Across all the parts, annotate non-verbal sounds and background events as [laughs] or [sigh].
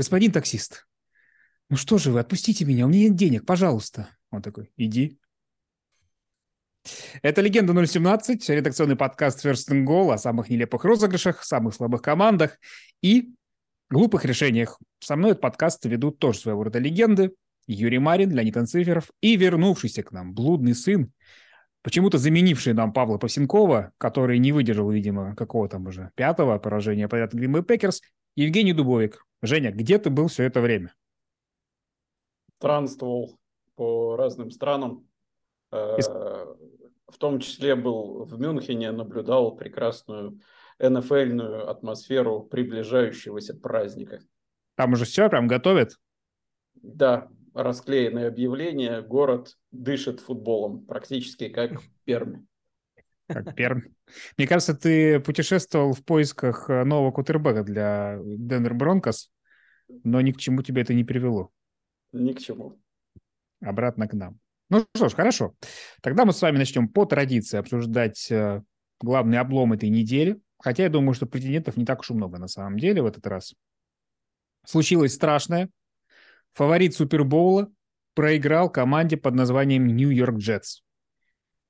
господин таксист, ну что же вы, отпустите меня, у меня нет денег, пожалуйста. Он такой, иди. Это «Легенда 017», редакционный подкаст First and Goal о самых нелепых розыгрышах, самых слабых командах и глупых решениях. Со мной этот подкаст ведут тоже своего рода легенды. Юрий Марин, Леонид Анциферов и вернувшийся к нам блудный сын, почему-то заменивший нам Павла Пасенкова, который не выдержал, видимо, какого там уже пятого поражения подряд Green Bay Packers, Евгений Дубовик. Женя, где ты был все это время? Странствовал по разным странам. Из... Э, в том числе был в Мюнхене, наблюдал прекрасную НФЛную атмосферу приближающегося праздника. Там уже все прям готовят? Да, расклеенные объявления, город дышит футболом, практически как [laughs] Перми. Как Пермь. Мне кажется, ты путешествовал в поисках э, нового кутербека для Денвер Бронкос, но ни к чему тебе это не привело. Ни к чему. Обратно к нам. Ну что ж, хорошо. Тогда мы с вами начнем по традиции обсуждать э, главный облом этой недели. Хотя я думаю, что претендентов не так уж и много на самом деле в этот раз. Случилось страшное. Фаворит Супербоула проиграл команде под названием Нью-Йорк Джетс.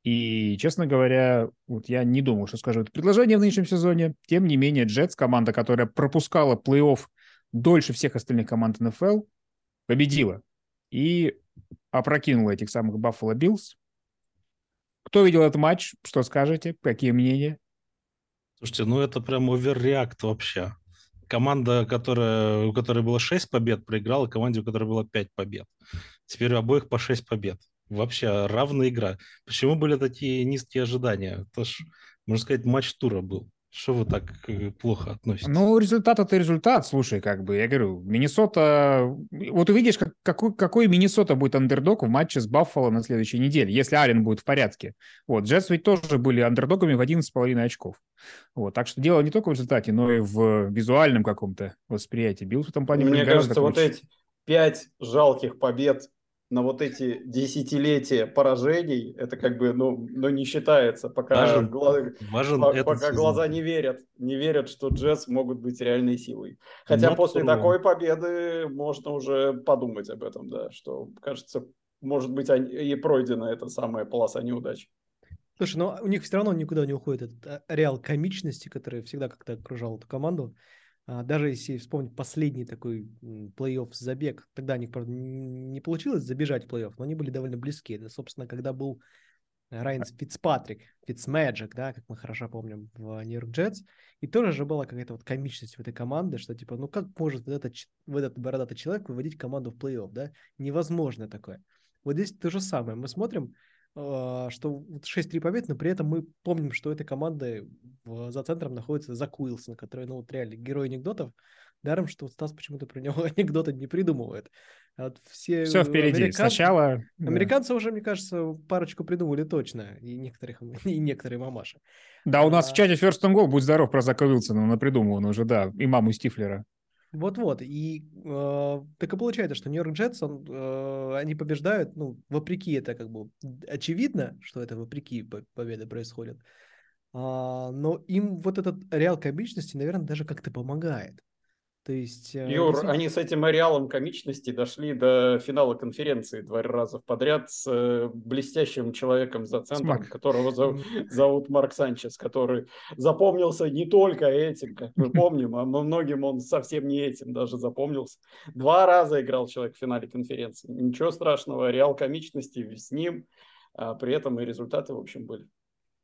И, честно говоря, вот я не думал, что скажу это предложение в нынешнем сезоне. Тем не менее, Джетс, команда, которая пропускала плей-офф дольше всех остальных команд НФЛ, победила и опрокинула этих самых Баффало Биллс. Кто видел этот матч? Что скажете? Какие мнения? Слушайте, ну это прям overreact вообще. Команда, которая, у которой было 6 побед, проиграла команде, у которой было 5 побед. Теперь у обоих по 6 побед вообще равная игра. Почему были такие низкие ожидания? Это ж, можно сказать, матч тура был. Что вы так э, плохо относитесь? Ну, результат это результат, слушай, как бы, я говорю, Миннесота... Вот увидишь, как, какой, какой Миннесота будет андердог в матче с Баффало на следующей неделе, если Аллен будет в порядке. Вот, Джетс ведь тоже были андердогами в 11,5 очков. Вот, так что дело не только в результате, но и в визуальном каком-то восприятии. Биллс в этом плане Мне кажется, вот эти пять жалких побед на вот эти десятилетия поражений, это как бы, ну, ну не считается, пока, важен, гла... важен по, пока глаза не верят, не верят, что Джесс могут быть реальной силой. Хотя Not после такой победы можно уже подумать об этом, да, что, кажется, может быть, и пройдена эта самая полоса неудач. Слушай, но у них все равно никуда не уходит этот а, реал комичности, который всегда как-то окружал эту команду. А, даже если вспомнить последний такой плей-офф забег, тогда у них, правда, не получилось забежать в плей-офф, но они были довольно близки. Это, собственно, когда был Райан Фицпатрик, Фицмэджик, да, как мы хорошо помним в Нью-Йорк Джетс, и тоже же была какая-то вот комичность в этой команде, что типа, ну как может этот, этот бородатый человек выводить команду в плей-офф, да? Невозможно такое. Вот здесь то же самое. Мы смотрим, а, что 6-3 побед, но при этом мы помним, что этой командой за центром находится Зак Уилсон, который, ну, вот реально герой анекдотов. Даром, что вот Стас почему-то про него [laughs] анекдоты не придумывает. А вот все все впереди. Американ... Сначала... Американцы да. уже, мне кажется, парочку придумали точно. И некоторых, [laughs] и некоторые мамаши. Да, у нас а... в чате First and Goal, будь здоров, про Зака Уилсона, он придумал уже, да, и маму Стифлера. Вот-вот. И э, так и получается, что Нью-Йорк Джетс, он, э, они побеждают, ну, вопреки это как бы очевидно, что это вопреки победы происходит. А, но им вот этот реал комичности, наверное, даже как-то помогает. То есть... Э, Юр, действительно... они с этим ареалом комичности дошли до финала конференции два раза подряд с э, блестящим человеком за центром, Смак. которого зовут, зовут Марк Санчес, который запомнился не только этим, как мы [laughs] помним, а многим он совсем не этим даже запомнился. Два раза играл человек в финале конференции. Ничего страшного, реал комичности с ним, а при этом и результаты, в общем, были.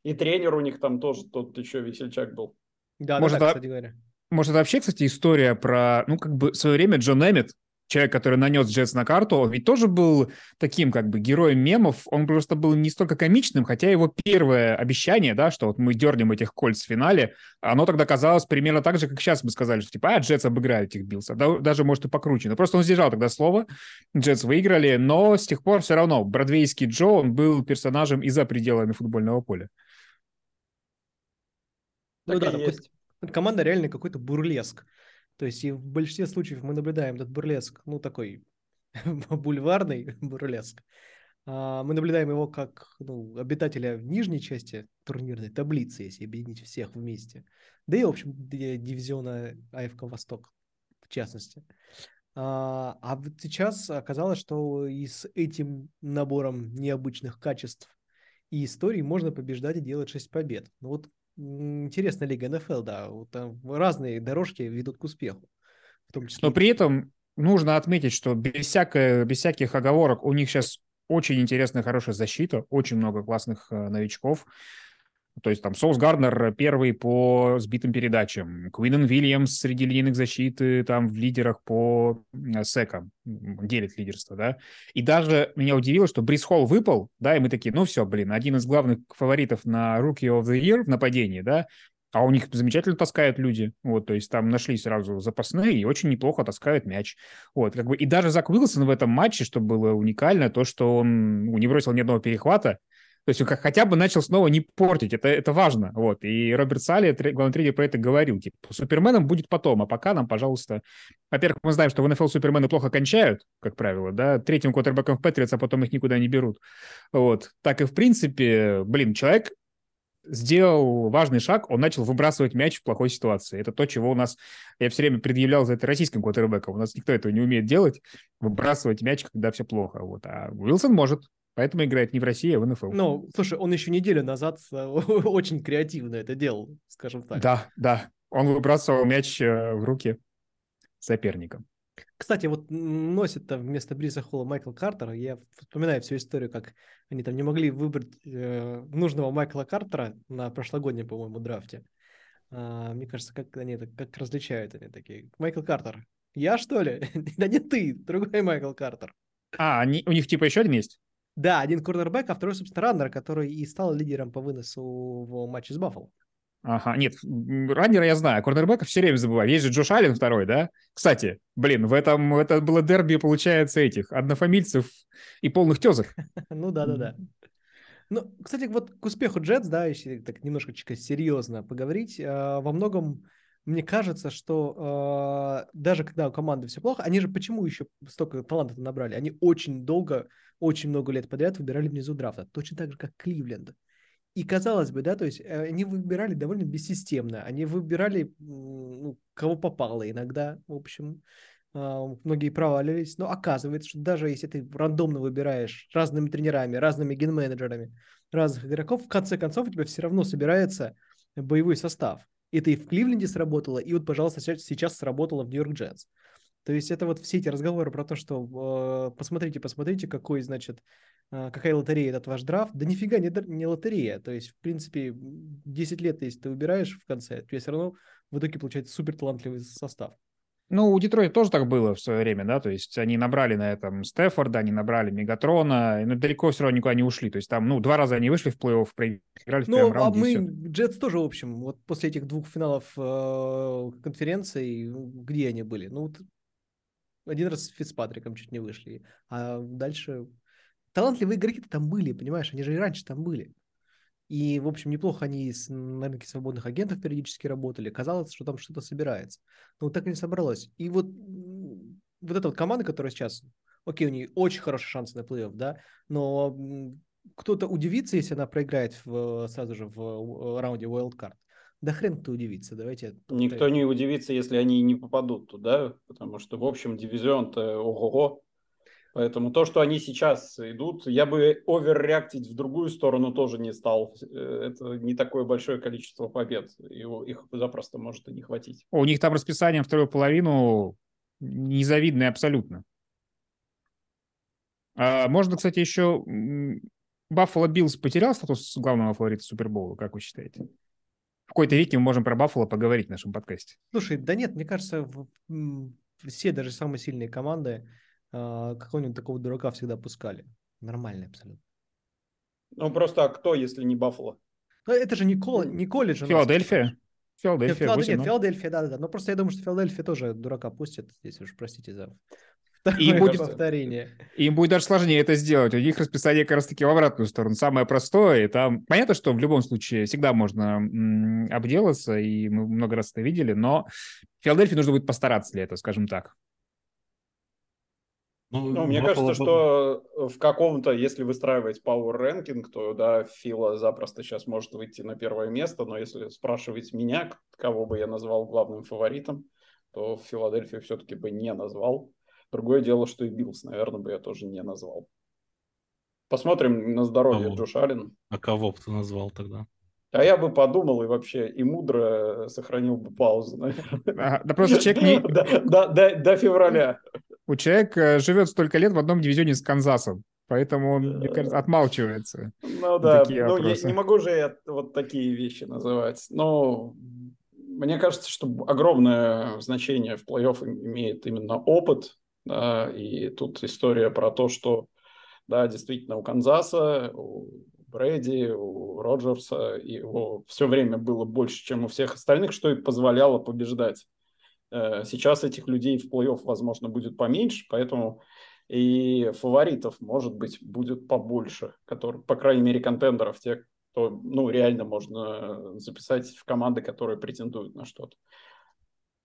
И тренер у них там тоже тот еще весельчак был. Да, Может, да, кстати говоря. Может, это вообще, кстати, история про, ну, как бы в свое время Джон Эммет, человек, который нанес Джетс на карту, он ведь тоже был таким как бы героем мемов, он просто был не столько комичным, хотя его первое обещание, да, что вот мы дернем этих кольц в финале, оно тогда казалось примерно так же, как сейчас мы сказали, что типа, а, Джетс обыграют этих Биллса, да, даже, может, и покруче. Но просто он сдержал тогда слово, Джетс выиграли, но с тех пор все равно бродвейский Джо, он был персонажем и за пределами футбольного поля. Ну так да, есть команда реально какой-то бурлеск. То есть и в большинстве случаев мы наблюдаем этот бурлеск, ну, такой [laughs] бульварный [laughs] бурлеск. А, мы наблюдаем его как ну, обитателя в нижней части турнирной таблицы, если объединить всех вместе. Да и, в общем, дивизиона АФК Восток, в частности. А, а вот сейчас оказалось, что и с этим набором необычных качеств и историй можно побеждать и делать 6 побед. Ну вот интересная лига НФЛ, да, там разные дорожки ведут к успеху. В том числе... Но при этом нужно отметить, что без, всякой, без всяких оговорок у них сейчас очень интересная, хорошая защита, очень много классных э, новичков. То есть там Соус Гарднер первый по сбитым передачам, Квинен Вильямс среди линейных защиты там в лидерах по секам, делит лидерство, да. И даже меня удивило, что Брис Холл выпал, да, и мы такие, ну все, блин, один из главных фаворитов на Rookie of the Year в нападении, да, а у них замечательно таскают люди. Вот, то есть там нашли сразу запасные и очень неплохо таскают мяч. Вот, как бы, и даже Зак Уилсон в этом матче, что было уникально, то, что он не бросил ни одного перехвата, то есть он как, хотя бы начал снова не портить, это, это важно. Вот. И Роберт Салли, главный тренер, про это говорил. Типа, Суперменом будет потом, а пока нам, пожалуйста... Во-первых, мы знаем, что в НФЛ Супермены плохо кончают, как правило, да, третьим квотербеком в Патриотс, а потом их никуда не берут. Вот. Так и в принципе, блин, человек сделал важный шаг, он начал выбрасывать мяч в плохой ситуации. Это то, чего у нас, я все время предъявлял за это российским квотербеком. У нас никто этого не умеет делать, выбрасывать мяч, когда все плохо. Вот. А Уилсон может, поэтому играет не в России, а в НФЛ. Ну, слушай, он еще неделю назад э, [laughs] очень креативно это делал, скажем так. Да, да. Он выбрасывал мяч э, в руки соперникам. Кстати, вот носит там вместо Бриса Холла Майкл Картера. Я вспоминаю всю историю, как они там не могли выбрать э, нужного Майкла Картера на прошлогоднем, по-моему, драфте. А, мне кажется, как они это как различают они такие. Майкл Картер. Я что ли? [laughs] да не ты, другой Майкл Картер. А, они, у них типа еще один есть? Да, один корнербэк, а второй, собственно, раннер, который и стал лидером по выносу в матче с Баффало. Ага, нет, раннера я знаю, корнербэка все время забываю. Есть же Джош Аллен второй, да? Кстати, блин, в этом это было дерби, получается, этих однофамильцев и полных тезок. [laughs] Ну да-да-да. Ну, кстати, вот к успеху Джетс, да, если так немножко серьезно поговорить, а, во многом мне кажется, что э, даже когда у команды все плохо, они же почему еще столько талантов набрали? Они очень долго, очень много лет подряд выбирали внизу драфта, точно так же, как Кливленд. И казалось бы, да, то есть э, они выбирали довольно бессистемно, они выбирали, ну, кого попало иногда, в общем, а, многие проваливались, но оказывается, что даже если ты рандомно выбираешь разными тренерами, разными ген-менеджерами, разных игроков, в конце концов у тебя все равно собирается боевой состав. Это и в Кливленде сработало, и вот, пожалуйста, сейчас сработало в Нью-Йорк Джетс. То есть это вот все эти разговоры про то, что э, посмотрите, посмотрите, какой, значит, э, какая лотерея этот ваш драфт. Да нифига не, не лотерея. То есть, в принципе, 10 лет, если ты выбираешь в конце, тебе все равно в итоге получается супер талантливый состав. Ну, у Детройта тоже так было в свое время, да, то есть они набрали на этом Стефорда, они набрали Мегатрона, но далеко все равно никуда не ушли, то есть там, ну, два раза они вышли в плей-офф, проиграли в Ну, а мы, Джетс тоже, в общем, вот после этих двух финалов э, конференции, где они были? Ну, вот один раз с Фицпатриком чуть не вышли, а дальше... Талантливые игроки там были, понимаешь, они же и раньше там были. И, в общем, неплохо они на рынке свободных агентов периодически работали. Казалось, что там что-то собирается. Но вот так и не собралось. И вот, вот эта вот команда, которая сейчас, окей, у нее очень хороший шанс на плей-офф, да, но кто-то удивится, если она проиграет в, сразу же в раунде Wildcard. Да хрен кто удивится, давайте. Никто не удивится, если они не попадут туда, потому что, в общем, дивизион-то ого-го. Поэтому то, что они сейчас идут, я бы overreact ить в другую сторону тоже не стал. Э, это не такое большое количество побед. Его, их запросто может и не хватить. У них там расписание вторую половину незавидное абсолютно. А, можно, кстати, еще... Баффало Биллс потерял статус главного фаворита Супербоула, как вы считаете? Какой-то веке мы можем про Баффало поговорить в нашем подкасте. Слушай, да нет, мне кажется, все даже самые сильные команды а, какого-нибудь такого дурака всегда пускали. Нормальный абсолютно. Ну, просто а кто, если не Баффало? Ну, это же не, кол... не колледж. Филадельфия. Филадельфия. Филадельфия, нет, Филадельфия, да, да, да. Но просто я думаю, что Филадельфия тоже дурака пустит. Здесь уж простите за им будет, повторение. Им будет даже сложнее это сделать. У них расписание как раз-таки в обратную сторону. Самое простое. И там понятно, что в любом случае всегда можно м- обделаться, и мы много раз это видели, но Филадельфии нужно будет постараться для этого, скажем так. Ну, ну мне кажется, что в каком-то, если выстраивать power ranking, то да, Фила запросто сейчас может выйти на первое место, но если спрашивать меня, кого бы я назвал главным фаворитом, то Филадельфию все-таки бы не назвал. Другое дело, что и Биллс, наверное, бы я тоже не назвал. Посмотрим на здоровье Кого? Джош Аллен. А кого бы ты назвал тогда? А я бы подумал и вообще и мудро сохранил бы паузу, наверное. Да просто человек не... До, до- до- до февраля. У человека живет столько лет в одном дивизионе с Канзасом, поэтому он, мне кажется, отмалчивается. Ну да, ну я не могу же я вот такие вещи называть. Но мне кажется, что огромное значение в плей-офф имеет именно опыт. Да, и тут история про то, что да, действительно у Канзаса, у Брэди, у Роджерса его все время было больше, чем у всех остальных, что и позволяло побеждать. Э, Сейчас этих людей в плей-офф, возможно, будет поменьше, поэтому и фаворитов, может быть, будет побольше, которые, по крайней мере, контендеров, те, кто, ну, реально можно записать в команды, которые претендуют на что-то.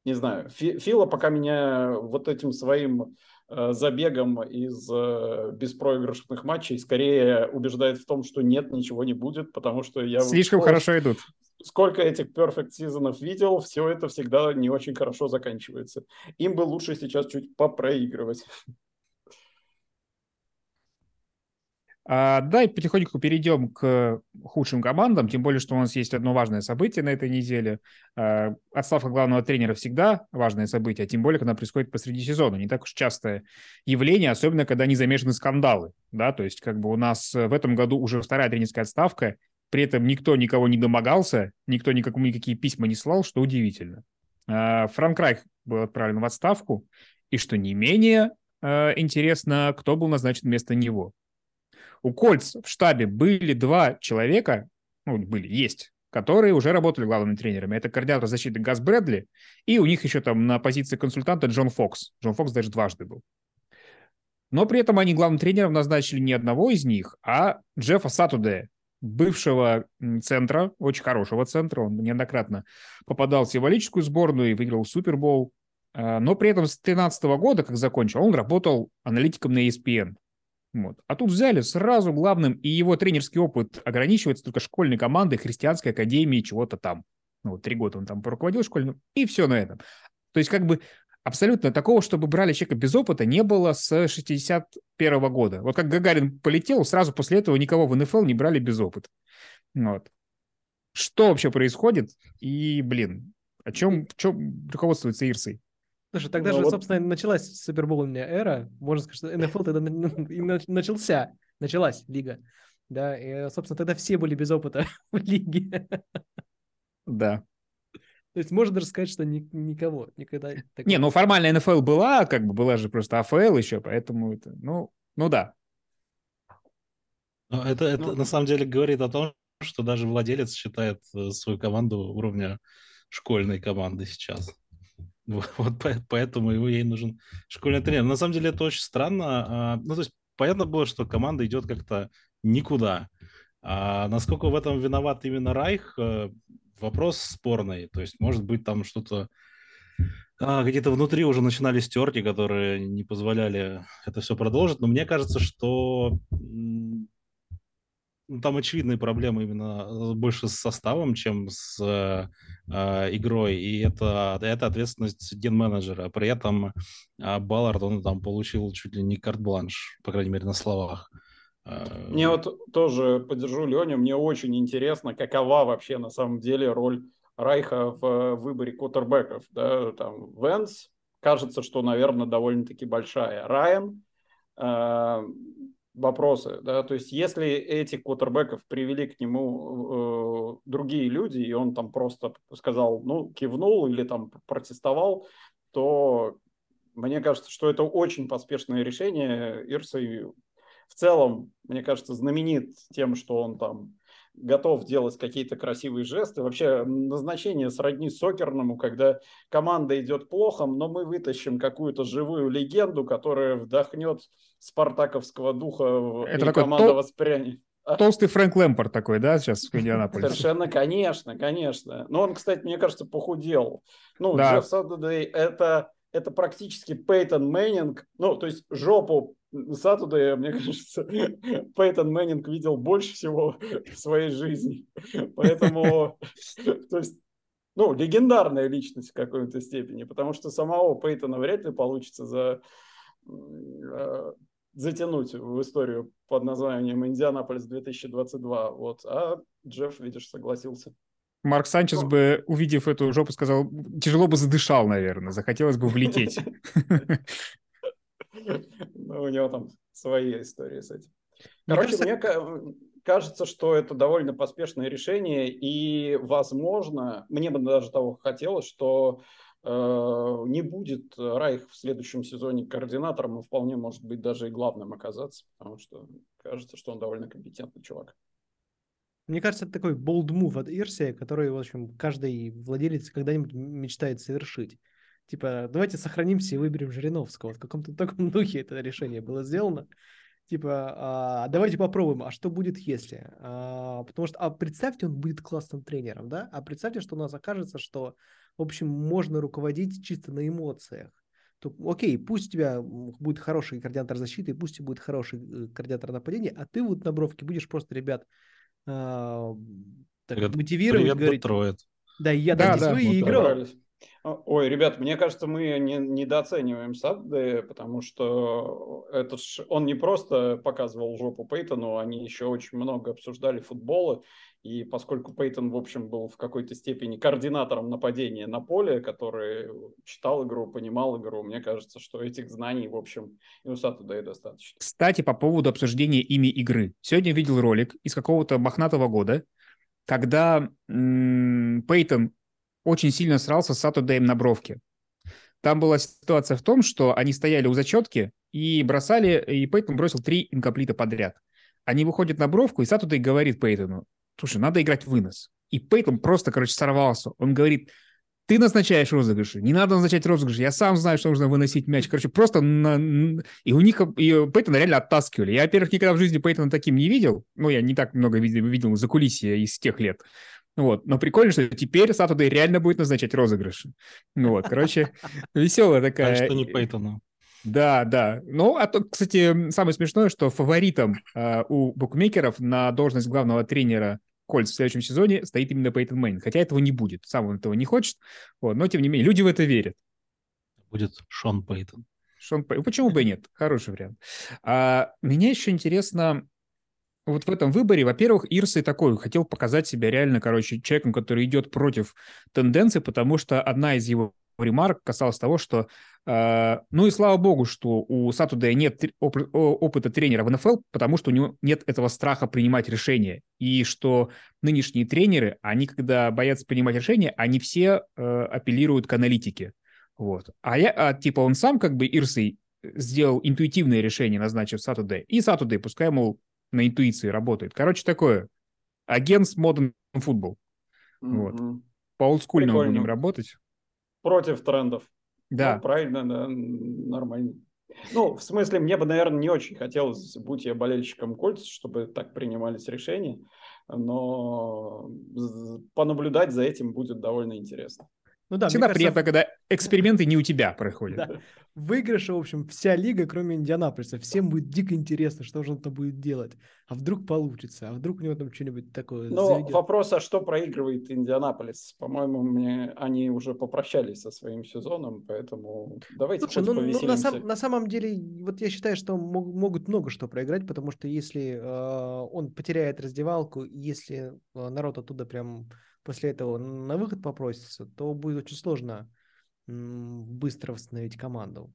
Не знаю, Фи- Фила пока меня вот этим своим э, забегом из э, беспроигрышных матчей скорее убеждает в том, что нет, ничего не будет, потому что я... Слишком сколько- хорошо идут. Сколько этих perfect сезонов видел, все это всегда не очень хорошо заканчивается. Им бы лучше сейчас чуть попроигрывать. А, давай потихоньку перейдем к худшим командам, тем более, что у нас есть одно важное событие на этой неделе. А, отставка главного тренера всегда важное событие, а тем более, когда происходит посреди сезона. Не так уж частое явление, особенно, когда не замешаны скандалы. Да? То есть, как бы у нас в этом году уже вторая тренерская отставка, при этом никто никого не домогался, никто никакому никакие письма не слал, что удивительно. А, Франк Райх был отправлен в отставку, и что не менее а, интересно, кто был назначен вместо него. У Кольц в штабе были два человека, ну, были, есть, которые уже работали главными тренерами. Это координатор защиты Газ Брэдли, и у них еще там на позиции консультанта Джон Фокс. Джон Фокс даже дважды был. Но при этом они главным тренером назначили не одного из них, а Джеффа Сатудея, бывшего центра, очень хорошего центра. Он неоднократно попадал в символическую сборную и выиграл Супербол. А, Но при этом с 2013 года, как закончил, он работал аналитиком на ESPN. Вот. А тут взяли сразу главным, и его тренерский опыт ограничивается только школьной командой христианской академии чего-то там. Ну, вот три года он там руководил школьным, и все на этом. То есть как бы абсолютно такого, чтобы брали человека без опыта, не было с 61 года. Вот как Гагарин полетел, сразу после этого никого в НФЛ не брали без опыта. Вот. Что вообще происходит? И, блин, о чем, чем руководствуется Ирсой? Слушай, тогда Ну же, вот- собственно, началась суперболная эра. Можно сказать, что НФЛ тогда начался, началась лига. Да, и, собственно, тогда все были без опыта [laughs] в лиге. Да. То есть можно даже сказать, что ни- никого никогда... такого- Не, ну формально НФЛ была, как бы была же просто АФЛ еще, поэтому это, ну, ну да. Ну, Это, это Ну. на самом деле говорит о том, что даже владелец считает э, свою команду уровня школьной команды сейчас. Вот, [laughs] вот по- поэтому ему ей нужен школьный тренер. На самом деле это очень странно. а, Ну, то есть понятно было, что команда идет как-то никуда. А насколько в этом виноват именно Райх, э, вопрос спорный. То есть, может быть, там что-то а, где-то внутри уже начинались терки, которые не позволяли это все продолжить. Но мне кажется, что ну, там очевидные проблемы именно э, больше с составом, чем с э, э, игрой. И это, это ответственность ген-менеджера. При этом э, Баллард, он там получил чуть ли не карт-бланш, по крайней мере, на словах. Э, Мне вот тоже поддержу Леню, мне очень интересно, какова вообще на самом деле роль Райха в э, выборе квотербеков. Да? Там Венс, кажется, что, наверное, довольно-таки большая. Райан, э, вопросы, да, то есть если этих квотербеков привели к нему э, другие люди, и он там просто сказал, ну, кивнул или там протестовал, то мне кажется, что это очень поспешное решение. Ирсой в целом, мне кажется, знаменит тем, что он там готов делать какие-то красивые жесты. Вообще назначение сродни сокерному, когда команда идет плохо, но мы вытащим какую-то живую легенду, которая вдохнет спартаковского духа Это и такой команда тол- воспрянет. Толстый Фрэнк Лэмпорт такой, да, сейчас в Индианаполисе? Совершенно, конечно, конечно. Но он, кстати, мне кажется, похудел. Ну, Да. Джефф Сатурдей это, это практически Пейтон Мэннинг. Ну, то есть жопу Сатурдея, мне [laughs] кажется, Пейтон Мэннинг видел больше всего в своей жизни. Поэтому, то есть, ну, легендарная личность в какой-то степени, потому что самого Пейтона вряд ли получится за э, затянуть в историю под названием «Индианаполис 2022». Вот. А Джефф, видишь, согласился. Марк Санчес бы, увидев эту жопу, сказал, тяжело бы задышал, наверное, захотелось бы влететь. [laughs] Ну, у него там свои истории с этим. Короче, мне кажется, что это довольно поспешное решение, и, возможно, мне бы даже того хотелось, что э, не будет Райх в следующем сезоне координатором, и вполне может быть даже и главным оказаться, потому что кажется, что он довольно компетентный чувак. Мне кажется, это такой bold move от Ирсия, который, в общем, каждый владелец когда-нибудь мечтает совершить. Типа, давайте сохранимся и выберем Жириновского. В каком-то таком [laughs] духе это решение было сделано. Типа, а, давайте попробуем, а что будет, если? А, потому что, а представьте, он будет классным тренером, да? А представьте, что у нас окажется, что, в общем, можно руководить чисто на эмоциях. То, окей, пусть у тебя будет хороший координатор защиты, пусть у тебя будет хороший координатор нападения, а ты вот на бровке будешь просто, ребят, а, так, привет, мотивировать, привет, говорить. Детройт. Да, я да, да, вы играл. Ой, ребят, мне кажется, мы не, недооцениваем Садде, потому что это ж, он не просто показывал жопу Пейтону, они еще очень много обсуждали футбола, и поскольку Пейтон, в общем, был в какой-то степени координатором нападения на поле, который читал игру, понимал игру, мне кажется, что этих знаний, в общем, и у Сатудея достаточно. Кстати, по поводу обсуждения ими игры. Сегодня видел ролик из какого-то мохнатого года, когда м- Пейтон очень сильно срался с Сатудеем на бровке. Там была ситуация в том, что они стояли у зачетки и бросали, и Пейтон бросил три инкомплита подряд. Они выходят на бровку, и Сатудей говорит Пейтону, слушай, надо играть вынос. И Пейтон просто, короче, сорвался. Он говорит, ты назначаешь розыгрыши, не надо назначать розыгрыши, я сам знаю, что нужно выносить мяч. Короче, просто на... И у них и Пейтона реально оттаскивали. Я, во-первых, никогда в жизни Пейтона таким не видел. Ну, я не так много видел, видел за кулисье из тех лет. Вот. Но прикольно, что теперь Сатудей реально будет назначать розыгрыши. Ну вот, короче, веселая такая... Так что не Пейтона. Да, да. Ну, а то, кстати, самое смешное, что фаворитом э, у букмекеров на должность главного тренера Кольц в следующем сезоне стоит именно Пейтон Мейн. Хотя этого не будет. Сам он этого не хочет. Вот. Но, тем не менее, люди в это верят. Будет Шон Пейтон. Шон Пейтон. Почему бы и нет? Хороший вариант. А, меня еще интересно, вот в этом выборе, во-первых, Ирсы такой хотел показать себя реально, короче, человеком, который идет против тенденции, потому что одна из его ремарк касалась того, что э, ну и слава богу, что у Сатудея нет оп- опыта тренера в НФЛ, потому что у него нет этого страха принимать решения. И что нынешние тренеры, они когда боятся принимать решения, они все э, апеллируют к аналитике. Вот. А я, а, типа, он сам как бы Ирсой сделал интуитивное решение, назначив Сатудея. И Сатудей, пускай, мол, на интуиции работает. Короче, такое. Агент с модным футбол. Mm-hmm. Вот. По олдскульному будем работать. Против трендов. Да. Ну, правильно, да, нормально. Ну, в смысле, мне бы, наверное, не очень хотелось, будь я болельщиком Кольц, чтобы так принимались решения, но понаблюдать за этим будет довольно интересно. Ну да, Всегда кажется, приятно, когда эксперименты не у тебя проходят. Да. Выигрыша, в общем, вся лига, кроме Индианаполиса. Всем будет дико интересно, что же он там будет делать. А вдруг получится? А вдруг у него там что-нибудь такое Ну, заведет? вопрос, а что проигрывает Индианаполис? По-моему, мне они уже попрощались со своим сезоном, поэтому давайте Слушай, ну, ну на, сам, на самом деле, вот я считаю, что мог, могут много что проиграть, потому что если э, он потеряет раздевалку, если э, народ оттуда прям после этого на выход попросится, то будет очень сложно быстро восстановить команду.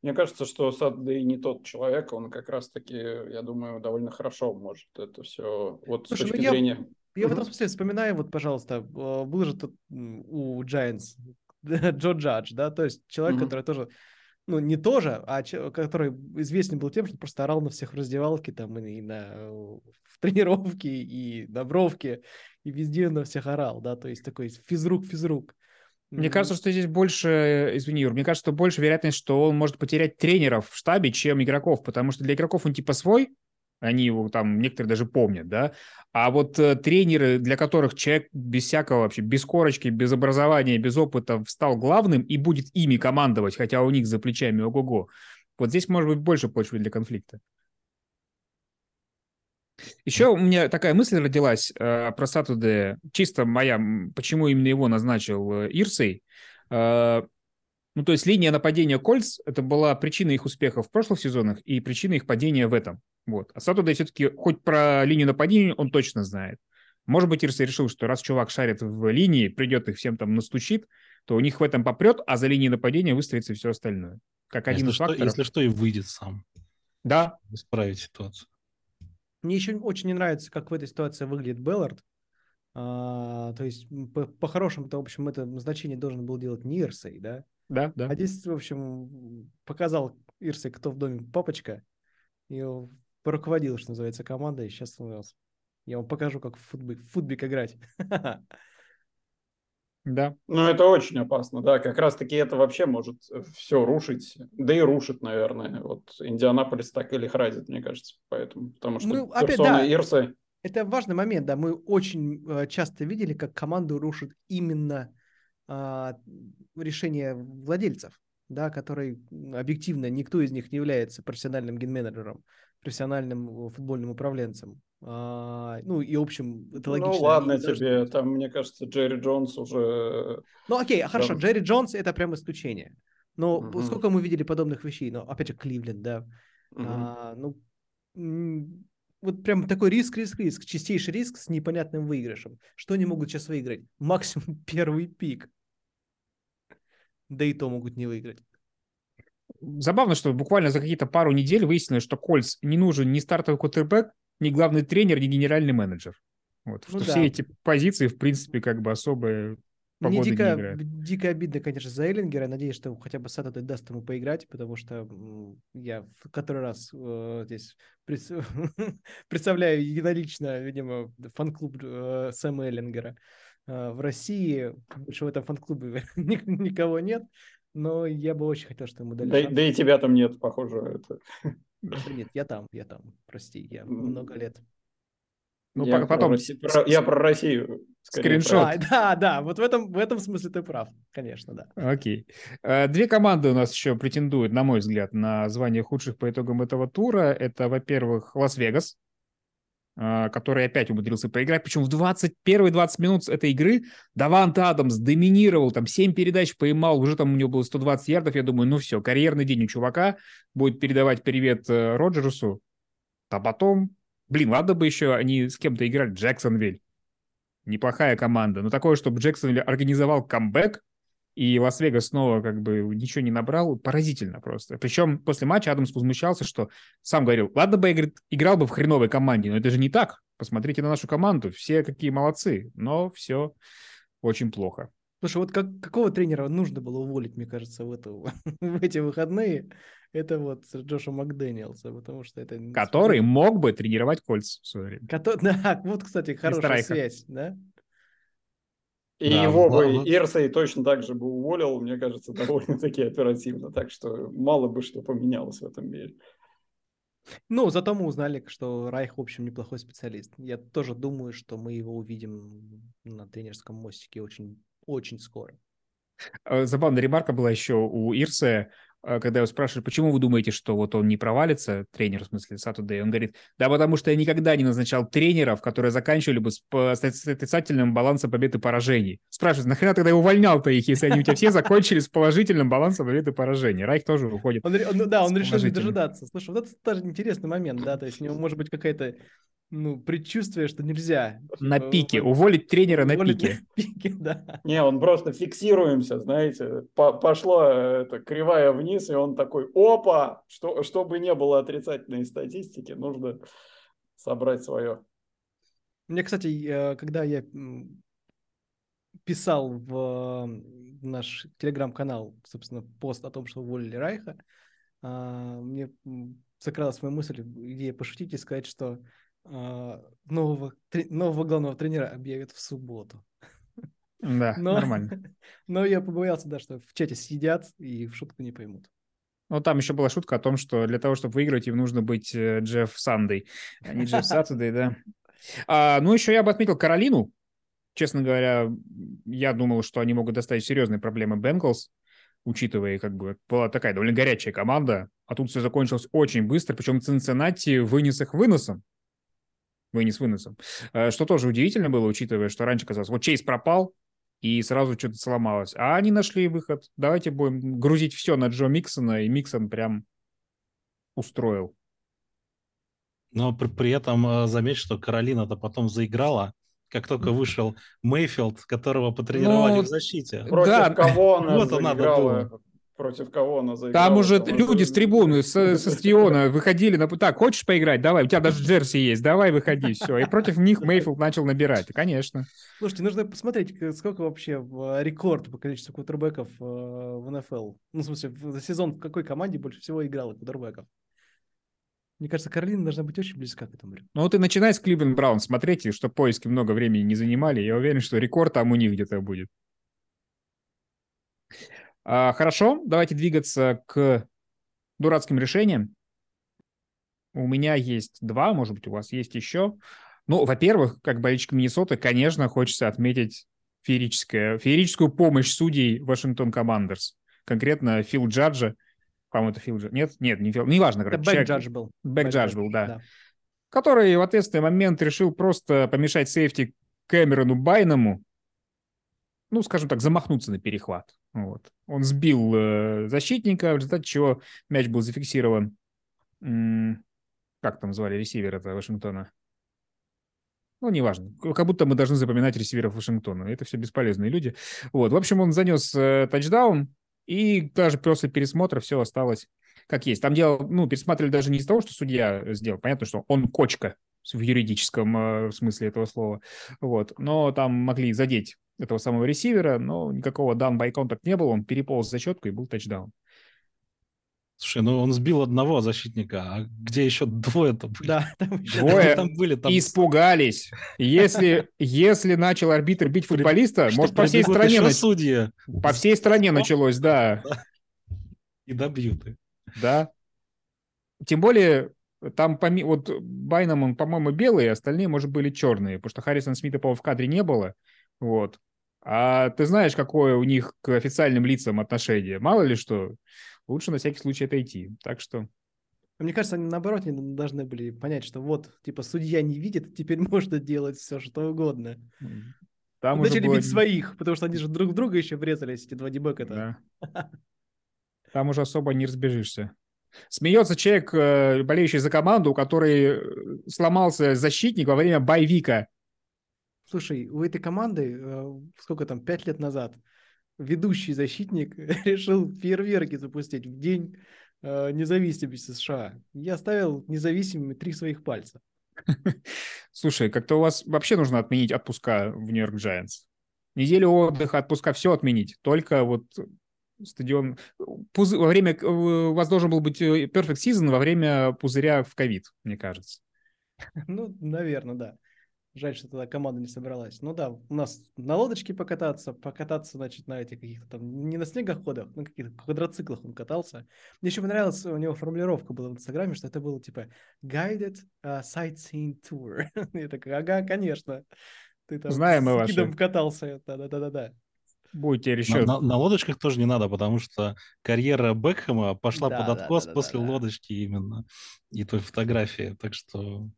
Мне кажется, что Сад да и не тот человек, он как раз-таки, я думаю, довольно хорошо может это все. Вот Слушай, с точки ну зрения. Я, я в этом смысле вспоминаю, вот, пожалуйста, а, был же тут у Giants [laughs] Джо Джадж, да, то есть человек, mm-hmm. который тоже ну, не тоже, а который известен был тем, что просто орал на всех в раздевалке, там, и на, в тренировке, и на бровке, и везде на всех орал, да, то есть такой физрук-физрук. Мне кажется, что здесь больше, извини, Юр, мне кажется, что больше вероятность, что он может потерять тренеров в штабе, чем игроков, потому что для игроков он типа свой, они его там, некоторые даже помнят, да, а вот э, тренеры, для которых человек без всякого вообще, без корочки, без образования, без опыта стал главным и будет ими командовать, хотя у них за плечами ого-го, вот здесь может быть больше почвы для конфликта. Еще у меня такая мысль родилась э, про Сатуде, чисто моя, почему именно его назначил э, Ирсей. Э, Ну, то есть линия нападения Кольц – это была причина их успехов в прошлых сезонах и причина их падения в этом. Вот. А Сатудей все-таки хоть про линию нападения он точно знает. Может быть, Ирса решил, что раз чувак шарит в линии, придет их всем там настучит, то у них в этом попрет, а за линией нападения выстроится все остальное. Как один если из что, факторов. Если что, и выйдет сам. Да. Исправить ситуацию. Мне еще очень не нравится, как в этой ситуации выглядит Беллард. А, то есть, по-хорошему-то, в общем, это назначение должен был делать не Ирсей, да? Да, да. А здесь, в общем, показал Ирсей, кто в доме папочка, и поруководил, что называется, командой. Сейчас я вам покажу, как в футбик, в футбик играть. [laughs] Да. Ну, это очень опасно, да. Как раз-таки это вообще может все рушить. Да и рушит, наверное. Вот Индианаполис так или хразит, мне кажется. Поэтому, потому что Ну, опять, персона да. Ирсы... Это важный момент, да. Мы очень э, часто видели, как команду рушит именно а, решение владельцев, да, который объективно никто из них не является профессиональным генменеджером, профессиональным э, футбольным управленцем. А, ну и, в общем, это логично. Ну, они ладно должны тебе. быть. Там, мне кажется, Джерри Джонс уже... Ну, окей, хорошо, Да. Джерри Джонс это прям исключение. Но Мгм. сколько мы видели подобных вещей? Ну, опять же, Кливленд, да. Мгм. А, ну, вот прям такой риск, риск, риск, чистейший риск с непонятным выигрышем. Что они могут сейчас выиграть? Максимум [laughs] первый пик. Да и то могут не выиграть. Забавно, что буквально за какие-то пару недель выяснилось, что Кольц не нужен ни стартовый квотербек, ни главный тренер, ни генеральный менеджер. Вот, Ну что да. все эти позиции, в принципе, как бы особо Мне погоды не дико, играют. дико обидно, конечно, за Эллингера. Надеюсь, что хотя бы Сатурday даст ему поиграть, потому что я в который раз э, здесь пред- [laughs] представляю единолично, видимо, фан-клуб э, Сэма Эллингера. Э, в России больше в этом фан-клубе [laughs] ник- никого нет, но я бы очень хотел, чтобы ему дали Да, шанс. да и тебя там нет, похоже. Это... Да нет, я там, я там, прости, я много лет. Ну, я, по- про потом Росси- с- про- я про Россию. скриншот. про- А, да, да, вот в этом, в этом смысле ты прав, конечно, да. Окей. Э, Две команды у нас еще претендуют, на мой взгляд, на звание худших по итогам этого тура. Это, во-первых, Лас-Вегас, который опять умудрился проиграть. Причем в 21-20 минут этой игры Давант Адамс доминировал, там 7 передач поймал, уже там у него было 120 ярдов. Я думаю, ну все, карьерный день у чувака. Будет передавать привет э, Роджерсу. А потом, блин, ладно бы еще они с кем-то играли. Джексонвиль. Неплохая команда. Но такое, чтобы Джексонвиль организовал камбэк, и Лас-Вегас снова как бы ничего не набрал, поразительно просто. Причем после матча Адамс возмущался, что сам говорил, ладно бы я говорит, играл бы в хреновой команде, но это же не так. Посмотрите на нашу команду, все какие молодцы, но все очень плохо. Слушай, вот как, какого тренера нужно было уволить, мне кажется, в, эту, [laughs] в эти выходные? Это вот Джоша Макдэниелса, потому что это... Который мог бы тренировать Кольц в свое время. Кото- [laughs] Да, вот, кстати, хорошая связь, да? И Да, его бы. Ирсей точно так же бы уволил, мне кажется, [laughs] довольно-таки оперативно. Так что мало бы что поменялось в этом мире. Ну, зато мы узнали, что Райх, в общем, неплохой специалист. Я тоже думаю, что мы его увидим на тренерском мостике очень, очень скоро. Э, Забавная ремарка была еще у Ирсе, когда его спрашивали, почему вы думаете, что вот он не провалится, тренер, в смысле, Сатудей, он говорит, да потому что я никогда не назначал тренеров, которые заканчивали бы с, с отрицательным балансом побед и поражений. Спрашивают, нахрена тогда увольнял-то их, если они у тебя все закончили с положительным балансом побед и поражений? Райх тоже выходит. Он, он- да, он решил не дожидаться. Слушай, вот это тоже интересный момент, да, то есть у него может быть какая-то, ну, предчувствие, что нельзя. На пике, уволить- уволить тренера на уволить пике. [laughs] пике, да. Не, он просто фиксируемся, знаете, по- пошла эта кривая вниз, и он такой, опа, что, чтобы не было отрицательной статистики, нужно собрать свое. Мне, кстати, э, когда я писал в э, наш телеграм-канал, собственно, пост о том, что уволили Райха, а, мне закралась моя мысль, идея пошутить и сказать, что нового, тре- нового главного тренера объявят в субботу. Да, Но, нормально. [laughs] но я побоялся, да, что в чате съедят и в шутку не поймут. Ну, там еще была шутка о том, что для того, чтобы выиграть, им нужно быть э, Джефф Сандей, а не Джефф [laughs] Сатудей, да. А, ну, еще я бы отметил Каролину. Честно говоря, я думал, что они могут доставить серьезные проблемы Бенглс, учитывая, как бы, была такая довольно горячая команда, а тут все закончилось очень быстро, причем Цинциннати вынес их выносом. Вынес выносом. Э, Что тоже удивительно было, учитывая, что раньше казалось, вот Чейз пропал, и сразу что-то сломалось. А они нашли выход. Давайте будем грузить все на Джо Миксона, и Миксон прям устроил. Но при, при этом э, заметь, что Каролина-то потом заиграла, как только вышел Мейфилд, которого потренировали Ну, в защите. Против Да, кого она вот надо заиграла? было. Против кого она заиграла? Там уже Там люди с трибуны, с, со [laughs] стадиона выходили на... Так, хочешь поиграть? Давай, у тебя даже джерси есть, давай выходи, все. И против них Мейфилд начал набирать, конечно. Слушайте, нужно посмотреть, к- сколько вообще в- рекорд по количеству квотербеков э, в НФЛ. Ну, в смысле, за сезон в какой команде больше всего играло квотербеков? Мне кажется, Каролина должна быть очень близка к этому. Ну вот и начинай с Кливленд Браун смотреть, и что поиски много времени не занимали. Я уверен, что рекорд там у них где-то будет. А, хорошо, давайте двигаться к дурацким решениям. У меня есть два, может быть, у вас есть еще. Ну, во-первых, как болельщик Миннесоты, конечно, хочется отметить феерическое, феерическую помощь судей Вашингтон Командерс. Конкретно field judge а. По-моему, это field judge а. Нет? Нет, не field. Неважно, Это короче. Back человек- judge был. Back back judge judge, был, да который в ответственный момент решил просто помешать сейфти Кэмерону Байнуму, ну, скажем так, замахнуться на перехват. Вот. Он сбил э, защитника, в результате чего мяч был зафиксирован. М, как там звали ресивер это Вашингтона? Ну, неважно. Как будто мы должны запоминать ресиверов Вашингтона. Это все бесполезные люди. Вот. В общем, он занес э, тачдаун, и даже после пересмотра все осталось как есть. Там дело, ну, пересматривали даже не из того, что судья сделал. Понятно, что он кочка в юридическом э, смысле этого слова. Вот. Но там могли задеть этого самого ресивера, но никакого дан by contact не было. Он переполз за щетку и был тачдаун. Слушай, ну он сбил одного защитника, а где еще двое-то были? Да, там еще Двое. Там были, там Испугались. Если, если начал арбитр бить футболиста, что может, по всей стране, нач- судьи по всей стране началось, да. и добьют их. Да. Тем более, там поми... вот Байном, он, по-моему, белый, а остальные, может, были черные, потому что Харрисон Смита, по в кадре не было. Вот. А ты знаешь, какое у них к официальным лицам отношение? Мало ли что. Лучше на всякий случай отойти. Так что... Мне кажется, они наоборот не должны были понять, что вот, типа, судья не видит, теперь [laughs] можно делать все, что угодно. Там Начали было- бить своих, потому что они же друг в друга еще врезались, эти два дебека-то. Да. [laughs] Там уже особо не разбежишься. Смеется человек, э, болеющий за команду, у которой э, сломался защитник во время боевика. Слушай, у этой команды, э, сколько там, пять лет назад, ведущий защитник [laughs] решил фейерверки запустить в день независимости США. Я оставил независимыми три своих пальца. [laughs] Слушай, как-то у вас вообще нужно отменить отпуска в Нью-Йорк Giants. Неделю отдыха, отпуска, все отменить. Только вот стадион... Пуз... Во время... э, У вас должен был быть э, perfect season во время пузыря в ковид, мне кажется. Ну, наверное, да. Жаль, что тогда команда не собралась. Ну да, у нас на лодочке покататься, покататься, значит, на этих каких-то там, не на снегоходах, на каких-то квадроциклах он катался. Мне еще понравилась у него формулировка была в Инстаграме, что это было типа guided uh, sightseeing tour. [laughs] Я такой, ага, конечно. Ты там Знаем мы с ваши. гидом катался. Да-да-да-да. Будете На, решать. на- на лодочках тоже не надо, потому что карьера Бекхэма пошла Да, под откос да, да, после да, да. лодочки именно и той фотографии. Так что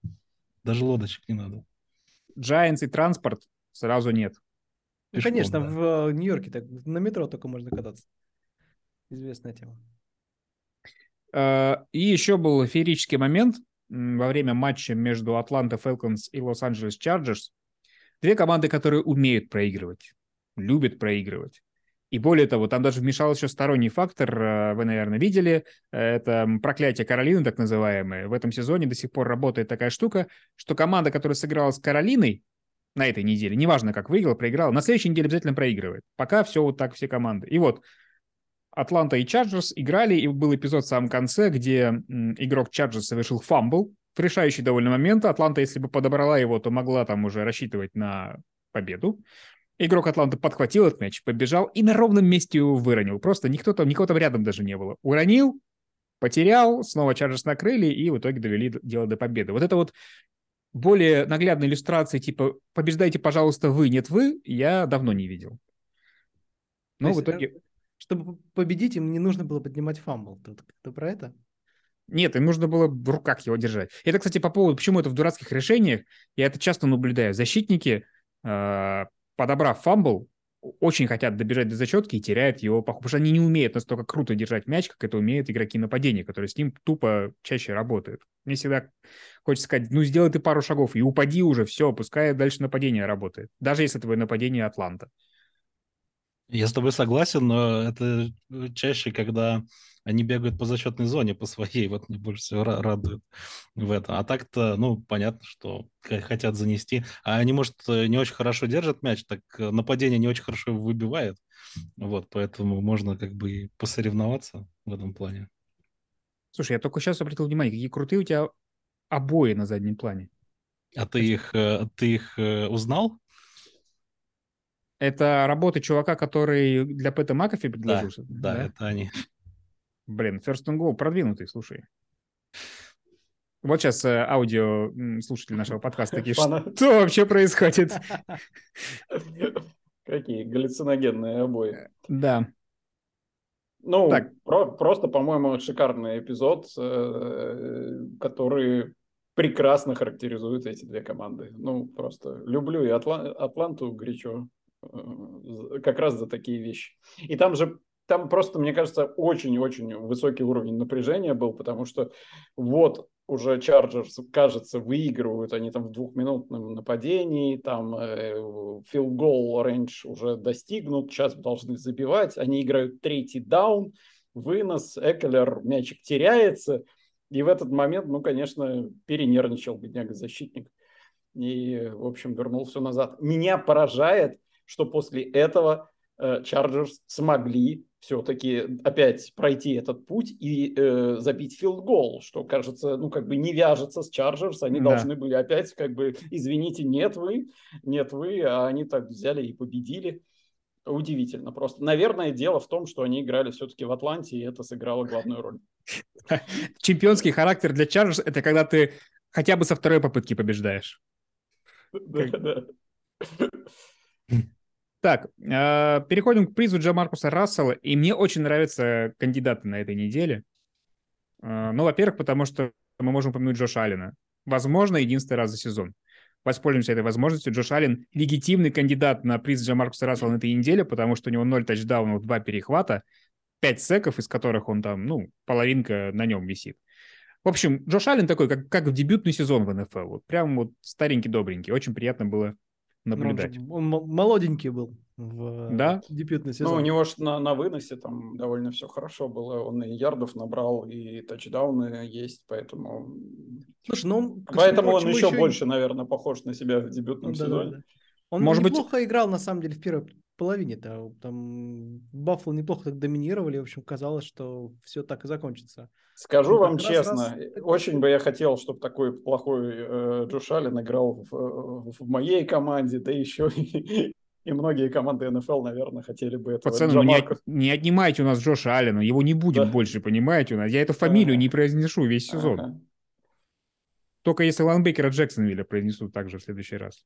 даже лодочек не надо. Giants и транспорт сразу нет. Ну, Пешком, конечно, да. в э, Нью-Йорке так на метро только можно кататься. Известная тема. Э, И еще был феерический момент во время матча между Атланта Falcons и Лос-Анджелес Чарджерс. Две команды, которые умеют проигрывать, любят проигрывать. И более того, там даже вмешал еще сторонний фактор, э, вы, наверное, видели, э, это проклятие Каролины, так называемое. В этом сезоне до сих пор работает такая штука, что команда, которая сыграла с Каролиной на этой неделе, неважно, как выиграла, проиграла, на следующей неделе обязательно проигрывает. Пока все вот так, все команды. И вот Атланта и Чарджерс играли, и был эпизод в самом конце, где игрок Чарджерс совершил фамбл в решающий довольно момент. Атланта, если бы подобрала его, то могла там уже рассчитывать на победу. Игрок Атланты подхватил этот мяч, побежал и на ровном месте его выронил. Просто никто там, никого там рядом даже не было. Уронил, потерял, снова Чарджерс накрыли и в итоге довели дело до победы. Вот это вот более наглядной иллюстрации, типа «побеждайте, пожалуйста, вы, нет вы», я давно не видел. Но в есть, э, итоге... Чтобы победить, им не нужно было поднимать фамбл. Ты, ты про это? Нет, им нужно было в руках его держать. Это, кстати, по поводу, почему это в дурацких решениях, я это часто наблюдаю. Защитники, э, подобрав фамбл, очень хотят добежать до зачетки и теряют его, потому что они не умеют настолько круто держать мяч, как это умеют игроки нападения, которые с ним тупо чаще работают. Мне всегда хочется сказать, ну сделай ты пару шагов и упади уже, все, пускай дальше нападение работает, даже если твое нападение Атланта. Я с тобой согласен, но это чаще, когда они бегают по зачетной зоне по своей, вот мне больше всего радует в этом. А так-то, ну, понятно, что хотят занести. А они, может, не очень хорошо держат мяч, так нападение не очень хорошо выбивает. Вот, поэтому можно как бы и посоревноваться в этом плане. Слушай, я только сейчас обратил внимание, какие крутые у тебя обои на заднем плане. А ты их, э, ты их э, узнал? Это работа чувака, который для Пэта Макафи предложил? Да, да, это они. Блин, First and Go продвинутый, слушай. Вот сейчас э, аудио слушатели нашего подкаста такие, что вообще происходит? Какие галлюциногенные обои. Э, да. Ну, так. Про, просто, по-моему, шикарный эпизод, э, который прекрасно характеризует эти две команды. Ну, просто люблю и Атла- Атланту горячо как раз за такие вещи. И там же там просто, мне кажется, очень-очень высокий уровень напряжения был, потому что вот уже Чарджерс, кажется, выигрывают, они там в двухминутном нападении, там field goal э, range уже достигнут, сейчас должны забивать, они играют третий даун, вынос, Экелер, мячик теряется, и в этот момент, ну, конечно, перенервничал бедняга-защитник и, в общем, вернул все назад. Меня поражает, что после этого Chargers э, смогли все-таки опять пройти этот путь и э, забить field goal, что, кажется, ну, как бы не вяжется с Chargers. Они да. должны были опять, как бы, извините, нет вы, нет вы, а они так взяли и победили. Удивительно просто. Наверное, дело в том, что они играли все-таки в Атланте, и это сыграло главную роль. [laughs] Чемпионский характер для Чарджерс – это когда ты хотя бы со второй попытки побеждаешь. Да, да. [laughs] Так, э, переходим к призу Джа Маркуса Рассела. И мне очень нравятся кандидаты на этой неделе. Э, ну, во-первых, потому что мы можем упомянуть Джоша Аллена. Возможно, единственный раз за сезон. Воспользуемся этой возможностью. Джош Аллен – легитимный кандидат на приз Джа Маркуса Рассела на этой неделе, потому что у него 0 тачдаунов, 2 перехвата, 5 секов, из которых он там, ну, половинка на нем висит. В общем, Джош Аллен такой, как, как в дебютный сезон в НФЛ. Вот прям вот старенький-добренький. Очень приятно было наблюдать. Ну, он, он молоденький был в да? дебютный сезон. Ну, у него же на, на выносе там довольно все хорошо было. Он и ярдов набрал, и тачдауны есть, поэтому... Слушай, ну он... Поэтому он еще, еще больше, наверное, похож на себя в дебютном ну, сезоне. Да, да. Он Может неплохо быть... играл, на самом деле, в первой половине-то. Там Баффало неплохо так доминировали. В общем, казалось, что все так и закончится. Скажу вам честно, раз... очень бы я хотел, чтобы такой плохой э, Джош Аллен играл в, э, в моей команде, да еще и, и многие команды НФЛ, наверное, хотели бы этого. Пацаны, ну не, не отнимайте у нас Джоша Аллена, его не будет да. больше, понимаете? У нас. Я эту фамилию ага. не произнесу весь сезон. Ага. Только если Ланбекера Джексонвилля произнесут также в следующий раз.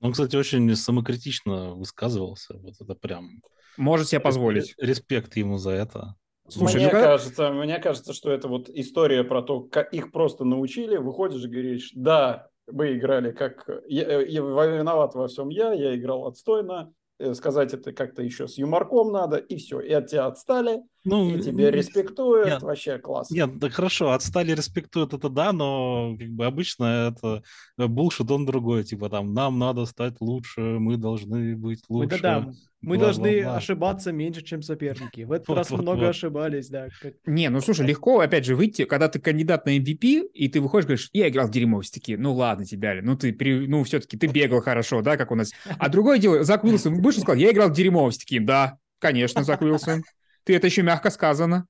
Он, кстати, очень самокритично высказывался. Вот это прям... Может себе позволить. Респект ему за это. Слушай, мне, ну, кажется, мне кажется, что это вот история про то, как их просто научили, выходишь и говоришь, да, вы играли как... Я, я, виноват во всем я, я играл отстойно, Э, сказать это как-то еще с юморком надо, и все, и от тебя отстали, ну, и тебя респектуют, нет, вообще класс. Нет, да хорошо, отстали, респектуют, это да, но как бы обычно это булшит он другой, типа там, нам надо стать лучше, мы должны быть лучше. Мы, да, да, мы бла, должны бла, бла. ошибаться меньше, чем соперники. В этот вот, раз вот, много вот. ошибались, да. Как... Не, ну слушай, легко, опять же, выйти, когда ты кандидат на MVP, и ты выходишь, говоришь, я играл в дерьмовые ну ладно тебя, ну ты, ну все-таки ты бегал хорошо, да, как у нас. А другое дело, Зак Уилсон вышел и сказал, я играл в дерьмо с таким. Да, конечно, Зак Уилсон. Ты это еще мягко сказано.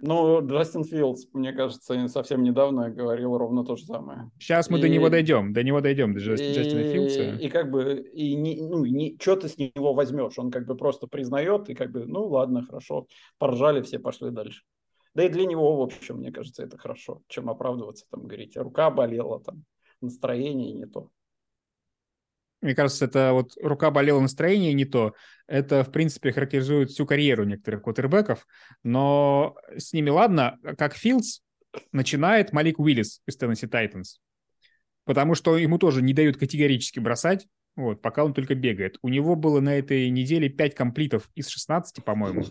Ну, Джастин Филдс, мне кажется, совсем недавно говорил ровно то же самое. Сейчас мы и... до него дойдем, до него дойдем, до Джастина, и... Джастина Филдса. И как бы, и не, ну, не, что ты с него возьмешь? Он как бы просто признает, и как бы, ну ладно, хорошо, поржали, все пошли дальше. Да и для него, в общем, мне кажется, это хорошо, чем оправдываться, там, говорить, рука болела, там, настроение не то. Мне кажется, это вот рука болела, настроение не то. Это, в принципе, характеризует всю карьеру некоторых квотербеков. Но с ними ладно, как Филдс начинает Малик Уиллис из Теннесси Тайтанс. Потому что ему тоже не дают категорически бросать. вот, пока он только бегает. У него было на этой неделе 5 комплитов из 16, по-моему,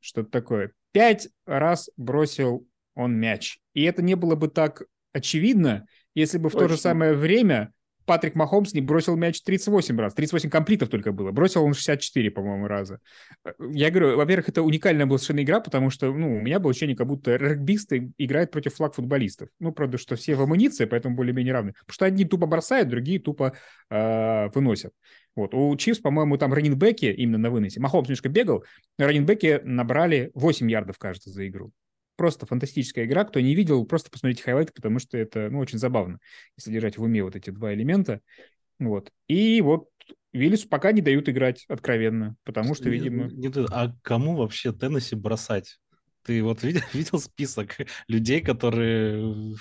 что-то такое. Пять раз бросил он мяч. И это не было бы так очевидно, если бы в Точно. то же самое время Патрик Махомс не бросил мяч 38 раз. 38 комплитов только было. Бросил он 64, по-моему, раза. Я говорю, во-первых, это уникальная была совершенно игра, потому что, ну, у меня было ощущение, как будто регбисты играют против флаг-футболистов. Ну, правда, что все в амуниции, поэтому более-менее равны. Потому что одни тупо бросают, другие тупо э, выносят. Вот. У Чивс, по-моему, там раннинбеки именно на выносе. Махомс немножко бегал, раннинбеки набрали 8 ярдов, кажется, за игру просто фантастическая игра. Кто не видел, просто посмотрите хайлайты, потому что это, ну, очень забавно, если держать в уме вот эти два элемента. Вот. И вот Виллису пока не дают играть откровенно, потому что, видимо... Не, не, а кому вообще Теннесси бросать? Ты вот [laughs] видел, видел список людей, которые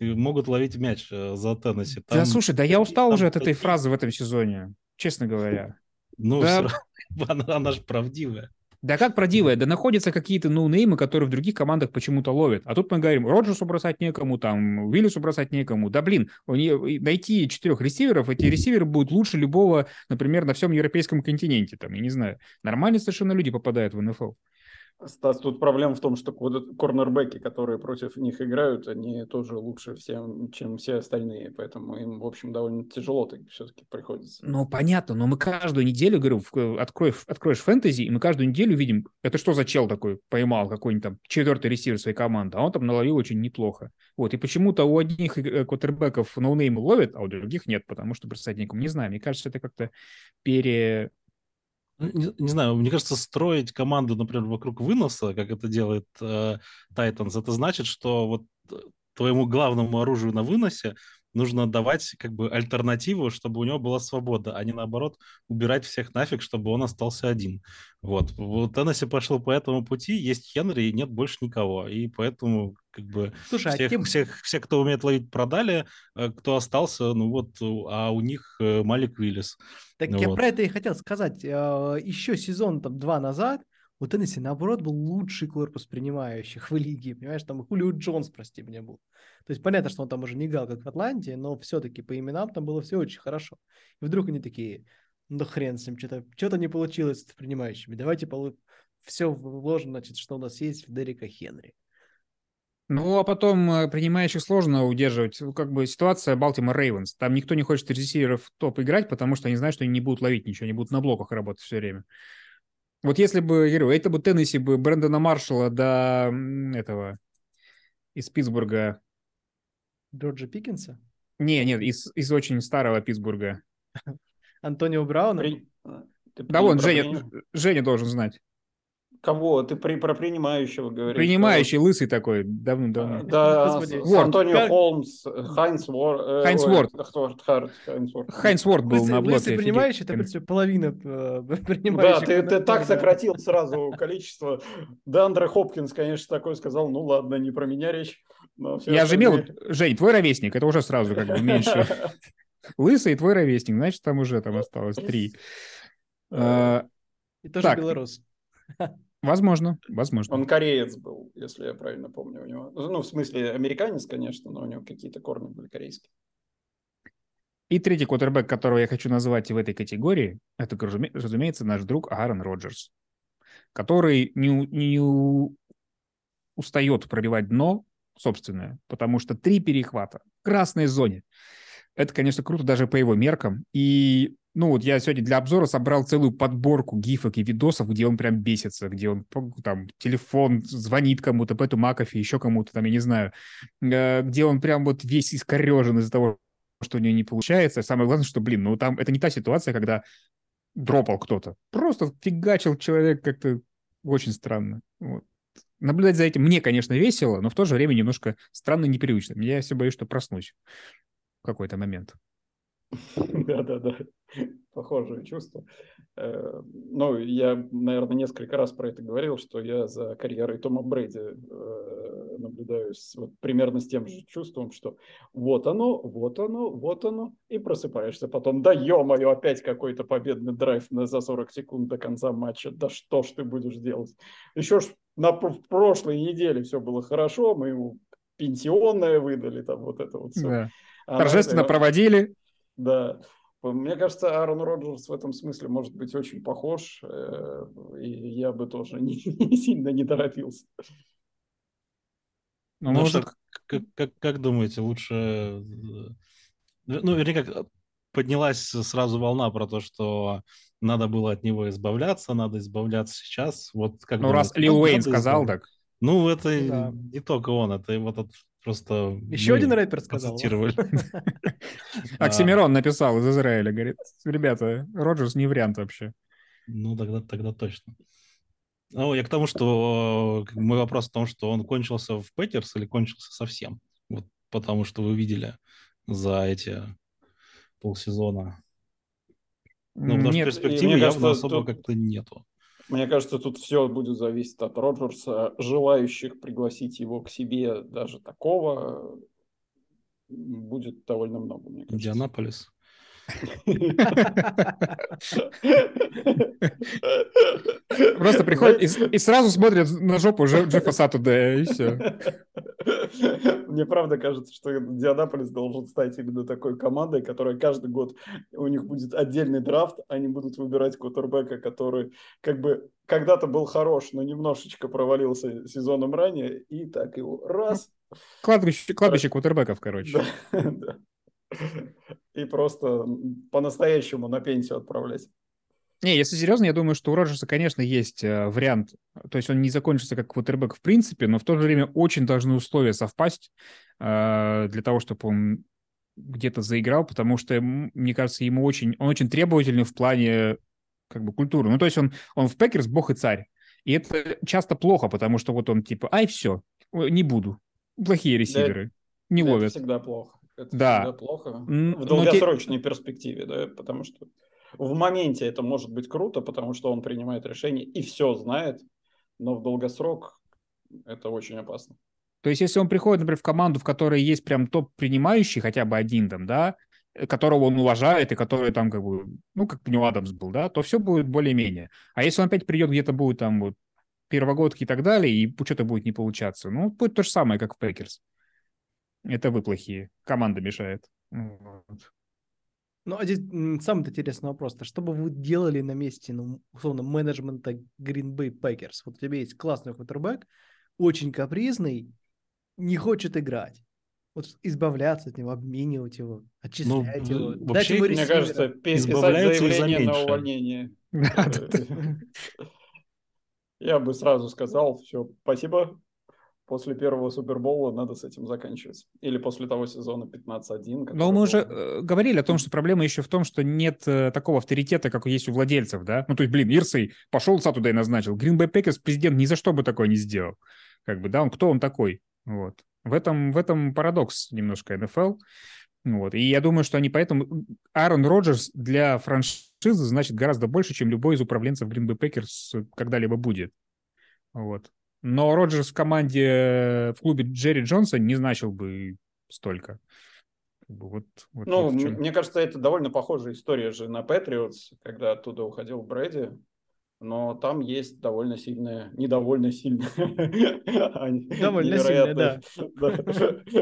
могут ловить мяч э, за Теннесси? Там... Да, слушай, да я [laughs] устал там... уже от этой фразы в этом сезоне, честно говоря. Ну, да... [laughs] она, она же правдивая. Да как продивая? Да находятся какие-то ноунеймы, которые в других командах почему-то ловят. А тут мы говорим, Роджерсу бросать некому, там, Уиллису бросать некому. Да блин, найти четырех ресиверов, эти ресиверы будут лучше любого, например, на всем европейском континенте. Там, я не знаю. Нормально совершенно люди попадают в НФЛ. Стас, тут проблема в том, что корнербеки, которые против них играют, они тоже лучше всем, чем все остальные, поэтому им, в общем, довольно тяжело так все-таки приходится. Ну, понятно, но мы каждую неделю, говорю, откроешь, откроешь фэнтези, и мы каждую неделю видим, это что за чел такой поймал какой-нибудь там четвертый ресивер своей команды, а он там наловил очень неплохо. Вот, и почему-то у одних э, квотербеков ноунейм ловят, а у других нет, потому что некому. Не знаю, мне кажется, это как-то пере не, не знаю, мне кажется, строить команду, например, вокруг выноса, как это делает э, Titans, это значит, что вот э, твоему главному оружию на выносе нужно давать как бы альтернативу, чтобы у него была свобода, а не наоборот убирать всех нафиг, чтобы он остался один. Вот. Вот Теннесси пошел по этому пути, есть Хенри и нет больше никого. И поэтому как бы Слушай, всех, а тем... всех, всех, кто умеет ловить, продали, э, кто остался, ну вот, а у них э, Малик Виллис. Так ну, я вот. про это и хотел сказать. Э, Еще сезон там два назад у Теннесси, наоборот, был лучший корпус принимающих в лиге. Понимаешь, там Хулио Джонс, прости меня, был. То есть понятно, что он там уже не играл, как в Атланте, но все-таки по именам там было все очень хорошо. И вдруг они такие, ну хрен с ним, что-то что не получилось с принимающими. Давайте полу... все вложим, значит, что у нас есть в Дерека Хенри. Ну, а потом э, принимающих сложно удерживать. Как бы ситуация Балтимор Рейвенс. Там никто не хочет ресиверов топ играть, потому что они знают, что они не будут ловить ничего, они будут на блоках работать все время. Вот если бы, я говорю, это бы Теннесси бы Брэндона Маршалла до этого из Питтсбурга. Джорджа Пикинса? Не, нет, из, из очень старого Питтсбурга. [laughs] Антонио Брауна? При... Да, вон, Женя, Женя должен знать. Кого? Ты при, про принимающего говоришь? Принимающий, что... лысый такой, давно-давно. Да, Ворд. Антонио как... Холмс, Хайнс Ворд. Хайнс Ворд. Хайнс Ворд был лысый, на блоке. Лысый принимающий, это все половина э, [laughs] принимающих. Да, ты, ты так сократил сразу количество. Да, Андре Хопкинс, конечно, такой сказал, ну ладно, не про меня речь. Я же имел, Жень, твой ровесник, это уже сразу как бы меньше. [laughs] Лысый твой ровесник, значит, там уже там осталось три. Э, И тоже белорус. [laughs] Возможно, возможно. Он кореец был, если я правильно помню у него. Ну, в смысле, американец, конечно, но у него какие-то корни были корейские. И третий квотербек, которого я хочу назвать в этой категории, это, разумеется, наш друг Аарон Роджерс, который не, не устает пробивать дно собственное, потому что три перехвата в красной зоне. Это, конечно, круто даже по его меркам. И ну вот я сегодня для обзора собрал целую подборку гифок и видосов, где он прям бесится, где он там телефон звонит кому-то, Пэту Макафи, еще кому-то там, я не знаю, э, где он прям вот весь искорежен из-за того, что у него не получается. Самое главное, что, блин, ну там это не та ситуация, когда дропал кто-то. Просто фигачил человек как-то очень странно. Вот. Наблюдать за этим мне, конечно, весело, но в то же время немножко странно непривычно. Я все боюсь, что проснусь в какой-то момент. [laughs] Да-да-да, похожее чувство. Э, ну, я, наверное, несколько раз про это говорил, что я за карьерой Тома Брэди э, наблюдаю вот примерно с тем же чувством, что вот оно, вот оно, вот оно, и просыпаешься потом, да ё-моё, опять какой-то победный драйв за 40 секунд до конца матча, да что ж ты будешь делать? Еще ж на прошлой неделе все было хорошо, мы ему пенсионное выдали, там вот это вот все. Да. А Торжественно проводили. Да. Мне кажется, Аарон Роджерс в этом смысле может быть очень похож, э, и я бы тоже [laughs] не, не сильно не торопился. Ну, ну может... что, как, как, как думаете, лучше... Э, ну, вернее, как поднялась сразу волна про то, что надо было от него избавляться, надо избавляться сейчас. Вот как ну, думаете, раз Лил Уэйн сказал так. Ну, это да. не только он, это вот этот просто... Еще один рэпер сказал. [laughs] Оксимирон написал из Израиля, говорит, ребята, Роджерс не вариант вообще. Ну, тогда, тогда точно. Ну, я к тому, что мой вопрос в том, что он кончился в Петерс или кончился совсем? Вот потому что вы видели за эти полсезона. Ну, потому Нет, что перспективы явно особо тут... как-то нету. Мне кажется, тут все будет зависеть от Роджерса. Желающих пригласить его к себе даже такого будет довольно много, мне кажется. Индианаполис. Просто приходит и, сразу смотрит на жопу Джеффа Сатуда, и все. Мне правда кажется, что Дианаполис должен стать именно такой командой, которая каждый год у них будет отдельный драфт, они будут выбирать кутербека, который как бы когда-то был хорош, но немножечко провалился сезоном ранее, и так его раз. Кладбище, кладбище кутербеков, короче. Да, [laughs] да [laughs] и просто по-настоящему на пенсию отправлять. Не, если серьезно, я думаю, что у Роджерса, конечно, есть э, вариант. То есть он не закончится как квотербек в принципе, но в то же время очень должны условия совпасть э, для того, чтобы он где-то заиграл, потому что, мне кажется, ему очень, он очень требовательный в плане как бы культуры. Ну, то есть он, он в Packers бог и царь. И это часто плохо, потому что вот он типа, ай, все, не буду. Плохие ресиверы. Да, не ловят. Это всегда плохо. Это да. всегда плохо. В долгосрочной те... перспективе, да, потому что в моменте это может быть круто, потому что он принимает решение и все знает, но в долгосрок это очень опасно. То есть, если он приходит, например, в команду, в которой есть прям топ-принимающий, хотя бы один там, да, которого он уважает и который там как бы, ну, как у него Адамс был, да, то все будет более-менее. А если он опять придет где-то будет там вот первогодки и так далее, и что-то будет не получаться, ну, будет то же самое, как в Packers. Это вы плохие. Команда мешает. Вот. Ну, а здесь самый интересный вопрос. -то, что бы вы делали на месте, ну, условно, менеджмента Green Bay Packers? Вот у тебя есть классный квотербек, очень капризный, не хочет играть. Вот избавляться от него, обменивать его, отчислять ну, его. Вообще, ему мне кажется, писать заявление на увольнение. [laughs] Я бы сразу сказал, все, спасибо, после первого Супербола надо с этим заканчивать. Или после того сезона 15-1. Но мы уже э, говорили о том, что проблема еще в том, что нет э, такого авторитета, как есть у владельцев, да? Ну, то есть, блин, Ирсей пошел туда и назначил. Bay Packers президент ни за что бы такое не сделал. Как бы, да, он кто он такой? Вот. В этом, в этом парадокс немножко НФЛ. Вот. И я думаю, что они поэтому... Аарон Роджерс для франшизы значит гораздо больше, чем любой из управленцев Green Bay Packers когда-либо будет. Вот. Но Роджерс в команде, э, в клубе Джерри Джонса не значил бы столько. Вот, вот, ну, вот мне кажется, это довольно похожая история же на Патриотс, когда оттуда уходил Брэди, но там есть довольно сильная, недовольно сильная. [laughs] Довольно сильная, да.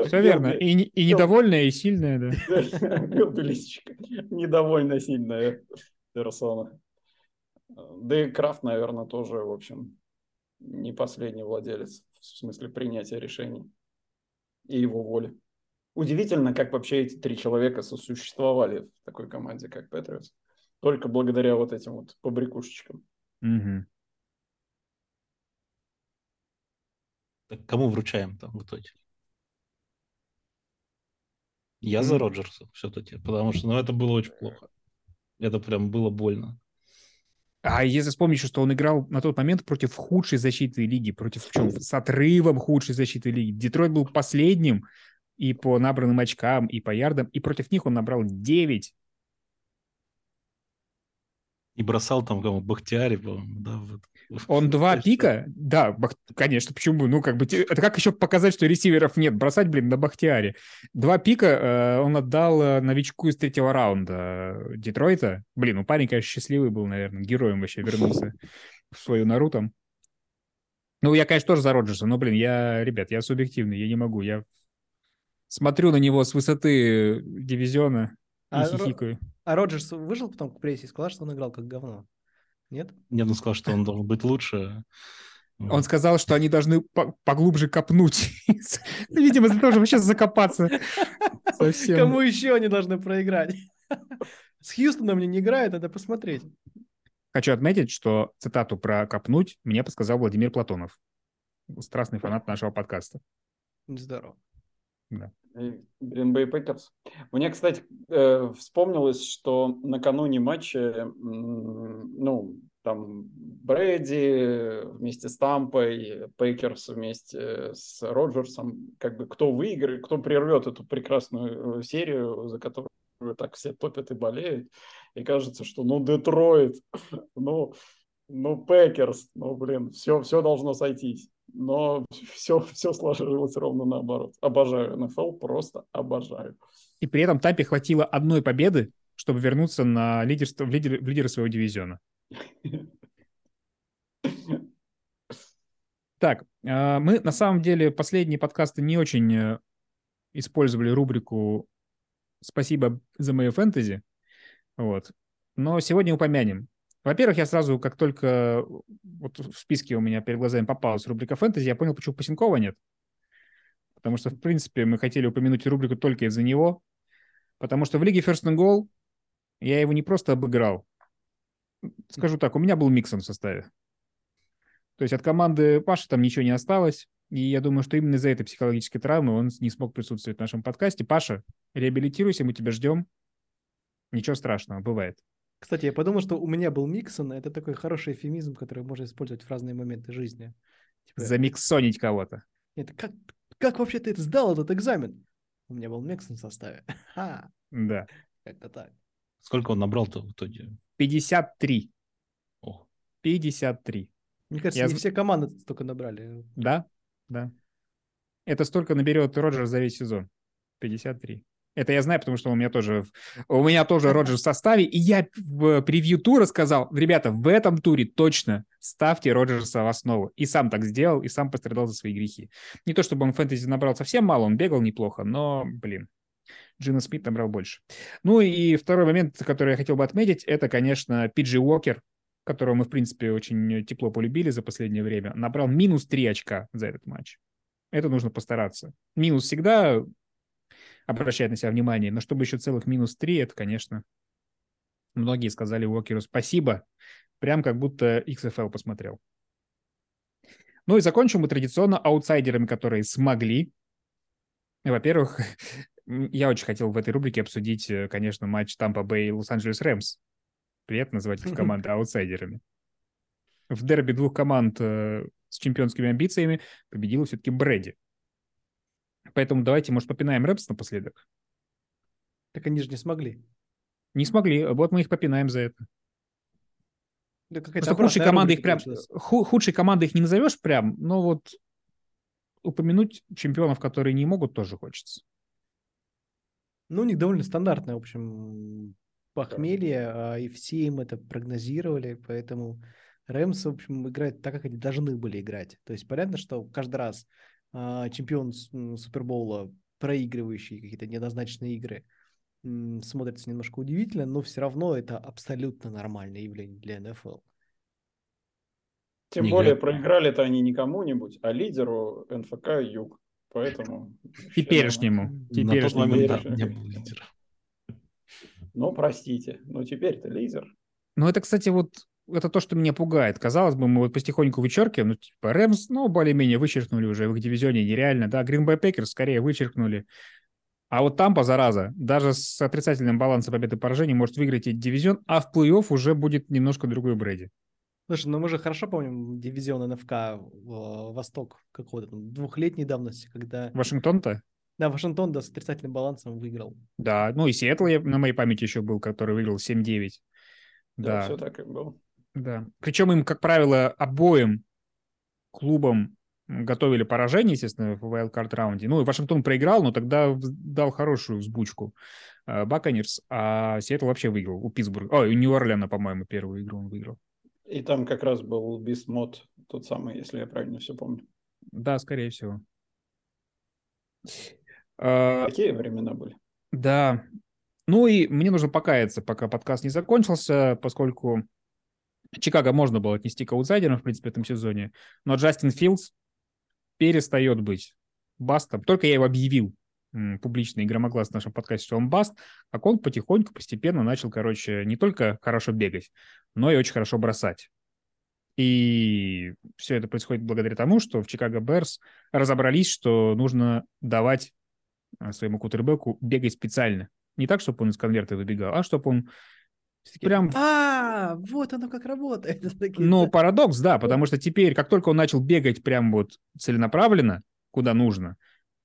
Все верно. И, и недовольная, и сильная, да. [laughs] Недовольно сильная персона. Да и Крафт, наверное, тоже, в общем, не последний владелец в смысле принятия решений и его воли. Удивительно, как вообще эти три человека сосуществовали в такой команде, как Патриотс. Только благодаря вот этим вот побрякушечкам. Угу. Так кому вручаем там в итоге? Я за Роджерса все-таки, потому что ну, это было очень плохо. Это прям было больно. А если вспомнить, что он играл на тот момент против худшей защиты лиги, против причем с отрывом худшей защиты лиги. Детройт был последним и по набранным очкам, и по ярдам, и против них он набрал 9 и бросал там кому Бахтиари, да. Вот. Он два пика? Да, бах... конечно, почему? Ну, как бы, это как еще показать, что ресиверов нет? Бросать, блин, на Бахтиаре. Два пика э, он отдал э, новичку из третьего раунда э, Детройта. Блин, ну парень, конечно, счастливый был, наверное, героем вообще вернулся в свою Наруту. Ну, я, конечно, тоже за Роджерса, но, блин, я, ребят, я субъективный, я не могу. Я смотрю на него с высоты дивизиона, А, хихикаю. а Роджерс выжил потом к прессе и сказал, что он играл как говно? Нет? Нет, он сказал, что он должен быть лучше. Он сказал, что они должны поглубже копнуть. [laughs] Видимо, для того, чтобы сейчас закопаться. Совсем. Кому еще они должны проиграть? [laughs] С Хьюстоном мне не играет, надо посмотреть. Хочу отметить, что цитату про копнуть мне подсказал Владимир Платонов, страстный фанат нашего подкаста. Здорово. Да. Green Bay Packers. Мне, кстати, э, вспомнилось, что накануне матча, ну, там Брэди вместе с Тампой, Пейкерс вместе с Роджерсом, как бы кто выиграет, кто прервет эту прекрасную э, серию, за которую так все топят и болеют. И кажется, что ну Детройт, [laughs] ну, ну Packers, ну блин, все, все должно сойтись. Но [laughs] все, все сложилось ровно наоборот. Обожаю НФЛ, просто обожаю. И при этом Тампе хватило одной победы, чтобы вернуться на лидерство, в, лидер, в лидеры своего дивизиона. Так, а, мы на самом деле последние подкасты не очень э, использовали рубрику «Спасибо за мою фэнтези», вот. Но сегодня упомянем. Во-первых, я сразу, как только вот в списке у меня перед глазами попалась рубрика фэнтези, я понял, почему Пасенкова нет. Потому что, в принципе, мы хотели упомянуть рубрику только из-за него. Потому что в лиге First and Goal я его не просто обыграл, скажу так, у меня был Миксон в составе. То есть от команды Паши там ничего не осталось. И я думаю, что именно из-за этой психологической травмы он не смог присутствовать в нашем подкасте. Паша, реабилитируйся, мы тебя ждем. Ничего страшного, бывает. Кстати, я подумал, что у меня был Миксон. Это такой хороший эфемизм, который можно использовать в разные моменты жизни. Типа, Замиксонить кого-то. Это как, как вообще ты это сдал, этот экзамен? У меня был Миксон в составе. [laughs] Ха. Да. Как-то так. Сколько он набрал-то в итоге? 53. О. 53. Мне кажется, Я... не все команды столько набрали. Да, да. Это столько наберет Роджер за весь сезон. 53. Это я знаю, потому что у меня тоже, у меня тоже Роджер в составе, и я в превью тура сказал, ребята, в этом туре точно ставьте Роджерса в основу. И сам так сделал, и сам пострадал за свои грехи. Не то, чтобы он фэнтези набрал совсем мало, он бегал неплохо, но, блин, Джина Смит набрал больше. Ну и второй момент, который я хотел бы отметить, это, конечно, Пиджи Уокер, которого мы, в принципе, очень тепло полюбили за последнее время, набрал минус 3 очка за этот матч. Это нужно постараться. Минус всегда обращает на себя внимание, но чтобы еще целых минус 3, это, конечно, многие сказали Уокеру спасибо, прям как будто XFL посмотрел. Ну и закончим мы традиционно аутсайдерами, которые смогли. Во-первых, [laughs] Я очень хотел в этой рубрике обсудить, э, конечно, матч Тампа Бэй и Лос-Анджелес Рэмс. Приятно называть их [laughs] команды аутсайдерами. В дерби двух команд э, с чемпионскими амбициями победила все-таки Брэди. Поэтому давайте, может, попинаем Рэмс напоследок. Так они же не смогли. Не смогли. Вот мы их попинаем за это. Да Просто худшей команды их прям... Худшей команды их не назовешь прям, но вот упомянуть чемпионов, которые не могут, тоже хочется. Ну, у них довольно стандартное, в общем, похмелье, а, и все им это прогнозировали, поэтому Рэмс, в общем, играют так, как они должны были играть. То есть понятно, что каждый раз чемпион Супербоула, проигрывающий какие-то неоднозначные игры, смотрится немножко удивительно, но все равно это абсолютно нормальное явление для НФЛ. Тем не более проиграли-то они не кому-нибудь, а лидеру НФК Юг. Поэтому... [laughs] Теперешнему. Теперешнему. На тот момент да, не был лидер. Ну, простите, но теперь-то лидер. Ну, это, кстати, вот это то, что меня пугает. Казалось бы, мы вот потихоньку вычеркиваем, ну, типа, Рэмс, ну, более-менее вычеркнули уже в их дивизионе нереально, да, Bay Packers скорее вычеркнули. А вот Тампа, зараза, даже с отрицательным балансом победы и поражений может выиграть этот дивизион, а в плей-офф уже будет немножко другой Брэди. Слушай, ну мы же хорошо помним дивизион НФК Восток какого-то там двухлетней давности, когда... Вашингтон-то? Да, Вашингтон, да, с отрицательным балансом выиграл. Да, ну и Сиэтл на моей памяти еще был, который выиграл 7-9. Да, да, все так и было. Да. Причем им, как правило, обоим клубам готовили поражение, естественно, в wildcard раунде. Ну, и Вашингтон проиграл, но тогда дал хорошую взбучку Баконерс, а Сиэтл вообще выиграл у Питтсбурга. Ой, у Нью-Орлеана, по-моему, первую игру он выиграл. И там как раз был Бисмод, тот самый, если я правильно все помню. Да, скорее всего. Какие времена были? Да. Ну и мне нужно покаяться, пока подкаст не закончился, поскольку Чикаго можно было отнести к аутсайдерам, в принципе, в этом сезоне. Но Джастин Филдс перестает быть бастом. Только я его объявил публично и громогласно в нашем подкасте, что он баст, как он потихоньку, постепенно начал, короче, не только хорошо бегать, но и очень хорошо бросать. И все это происходит благодаря тому, что в Чикаго Берс разобрались, что нужно давать а, своему кутербеку бегать специально. Не так, чтобы он из конверта выбегал, а чтобы он Прям... А, вот оно как работает. [laughs] Ну, парадокс, да, потому что теперь, как только он начал бегать прям вот целенаправленно, куда нужно,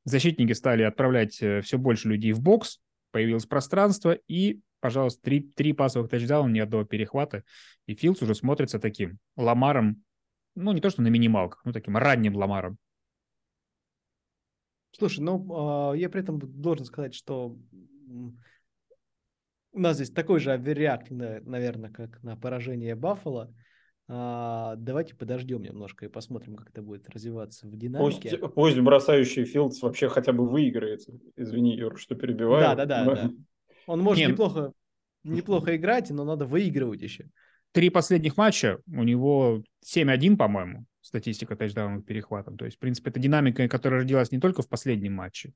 защитники стали отправлять э, все больше людей в бокс, появилось пространство, и, пожалуйста, три, три пасовых тачдауна, ни одного перехвата, и Филдс уже смотрится таким ламаром, ну, не то что на минималках, ну, таким ранним ламаром. Слушай, ну, э, я при этом должен сказать, что у нас здесь такой же оверреакт, наверное, как на поражение Баффала. А, давайте подождем немножко и посмотрим, как это будет развиваться в динамике. Пусть, пусть бросающий Филдс вообще хотя бы выиграет. Извини, Юр, что перебиваю. Да, да, да. Но... да. Он может Нет. неплохо, неплохо играть, но надо выигрывать еще. Три последних матча у него 7-1, по-моему, статистика тачдаунов перехватом. То есть, в принципе, это динамика, которая родилась не только в последнем матче,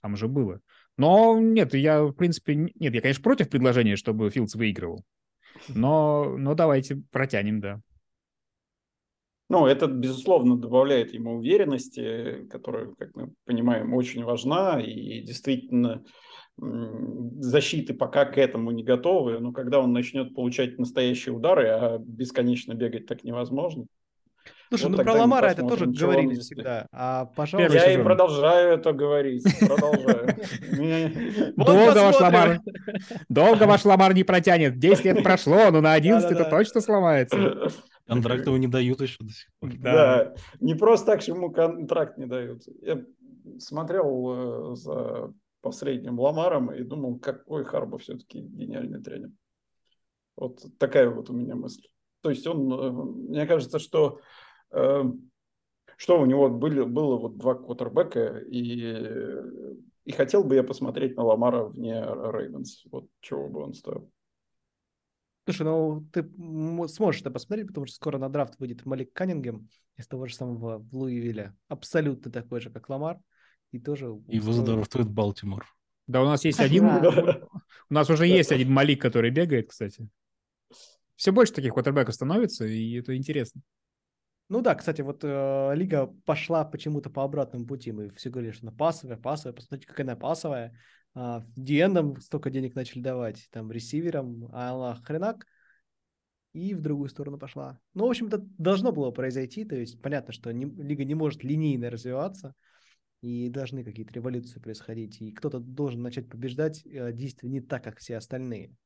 там уже было. Но нет, я, в принципе, нет, я, конечно, против предложения, чтобы Филдс выигрывал. Но, но давайте протянем, да. Ну, это, безусловно, добавляет ему уверенности, которая, как мы понимаем, очень важна. И действительно, защиты пока к этому не готовы. Но когда он начнет получать настоящие удары, а бесконечно бегать так невозможно, Слушай, вот ну про Ламара это тоже говорили всегда. А, пожалуйста. Я и продолжаю это говорить. Продолжаю. [laughs] [laughs] Долго ваш Ламар. Долго ваш Ламар не протянет. 10 лет прошло, но на 11 это точно сломается. [laughs] Контракт его не дают еще до сих пор. Да, не просто так, что ему контракт не дают. Я смотрел э, за последним Ламаром и думал, какой Харбо все-таки гениальный тренер. Вот такая вот у меня мысль. То есть он, э, мне кажется, что что у него были, было вот два квотербека, и, и хотел бы я посмотреть на Ламара вне Рейвенс. Вот чего бы он стоил. Слушай, ну ты сможешь это посмотреть, потому что скоро на драфт выйдет Малик Каннингем из того же самого в Луивилля. Абсолютно такой же, как Ламар. И тоже... И выздоровствует Балтимор. Да, у нас есть один... [laughs] У нас уже есть один Малик, который бегает, кстати. Все больше таких квотербеков становится, и это интересно. Ну да, кстати, вот э, лига пошла почему-то по обратному пути. Мы все говорили, что она пасовая, пасовая. Посмотрите, какая она пасовая. А, Диэндам столько денег начали давать, там, ресиверам, а она хренак. И в другую сторону пошла. Ну, в общем-то, должно было произойти. То есть понятно, что не, лига не может линейно развиваться. И должны какие-то революции происходить. И кто-то должен начать побеждать, э, действия не так, как все остальные.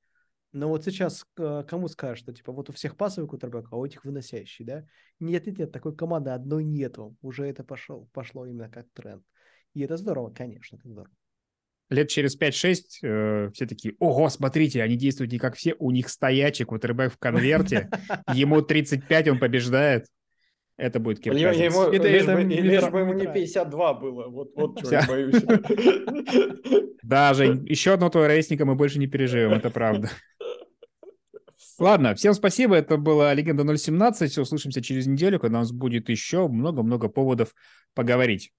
Но вот сейчас э, кому скажешь, что типа вот у всех пасовый кутербэк, а у этих выносящий, да? Нет, нет, нет, такой команды одной нету. Уже это пошел, пошло именно как тренд. И это здорово, конечно, это здорово. Лет через 5-6 э, все такие, ого, смотрите, они действуют не как все, у них стоячий кутербэк в конверте, ему 35, он побеждает. Это будет Кирк ему, это, лишь, это бы, лишь бы ему не 52 было. Вот, вот чего я боюсь. Да, Жень, еще одного твоего ровесника мы больше не переживем, это правда. Ладно, всем спасибо. Это была «Легенда 017». Услышимся через неделю, когда у нас будет еще много-много поводов поговорить.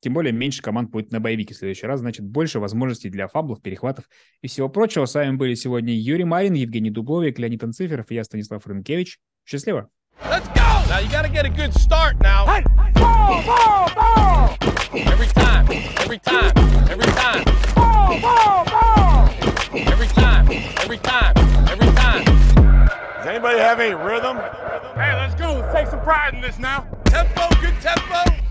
Тем более меньше команд будет на боевике в следующий раз, значит, больше возможностей для фаблов, перехватов и всего прочего. С вами были сегодня Юрий Марин, Евгений Дубовик, Леонид Анциферов и я, Станислав Рынкевич. Счастливо! Let's go! Now you gotta get a good start now. Hey, ball, ball, ball! Every time, every time, every time. Ball, ball, ball! Every time, every time, every time. Does anybody have any rhythm? Hey, let's go. Let's take some pride in this now. Tempo, good tempo.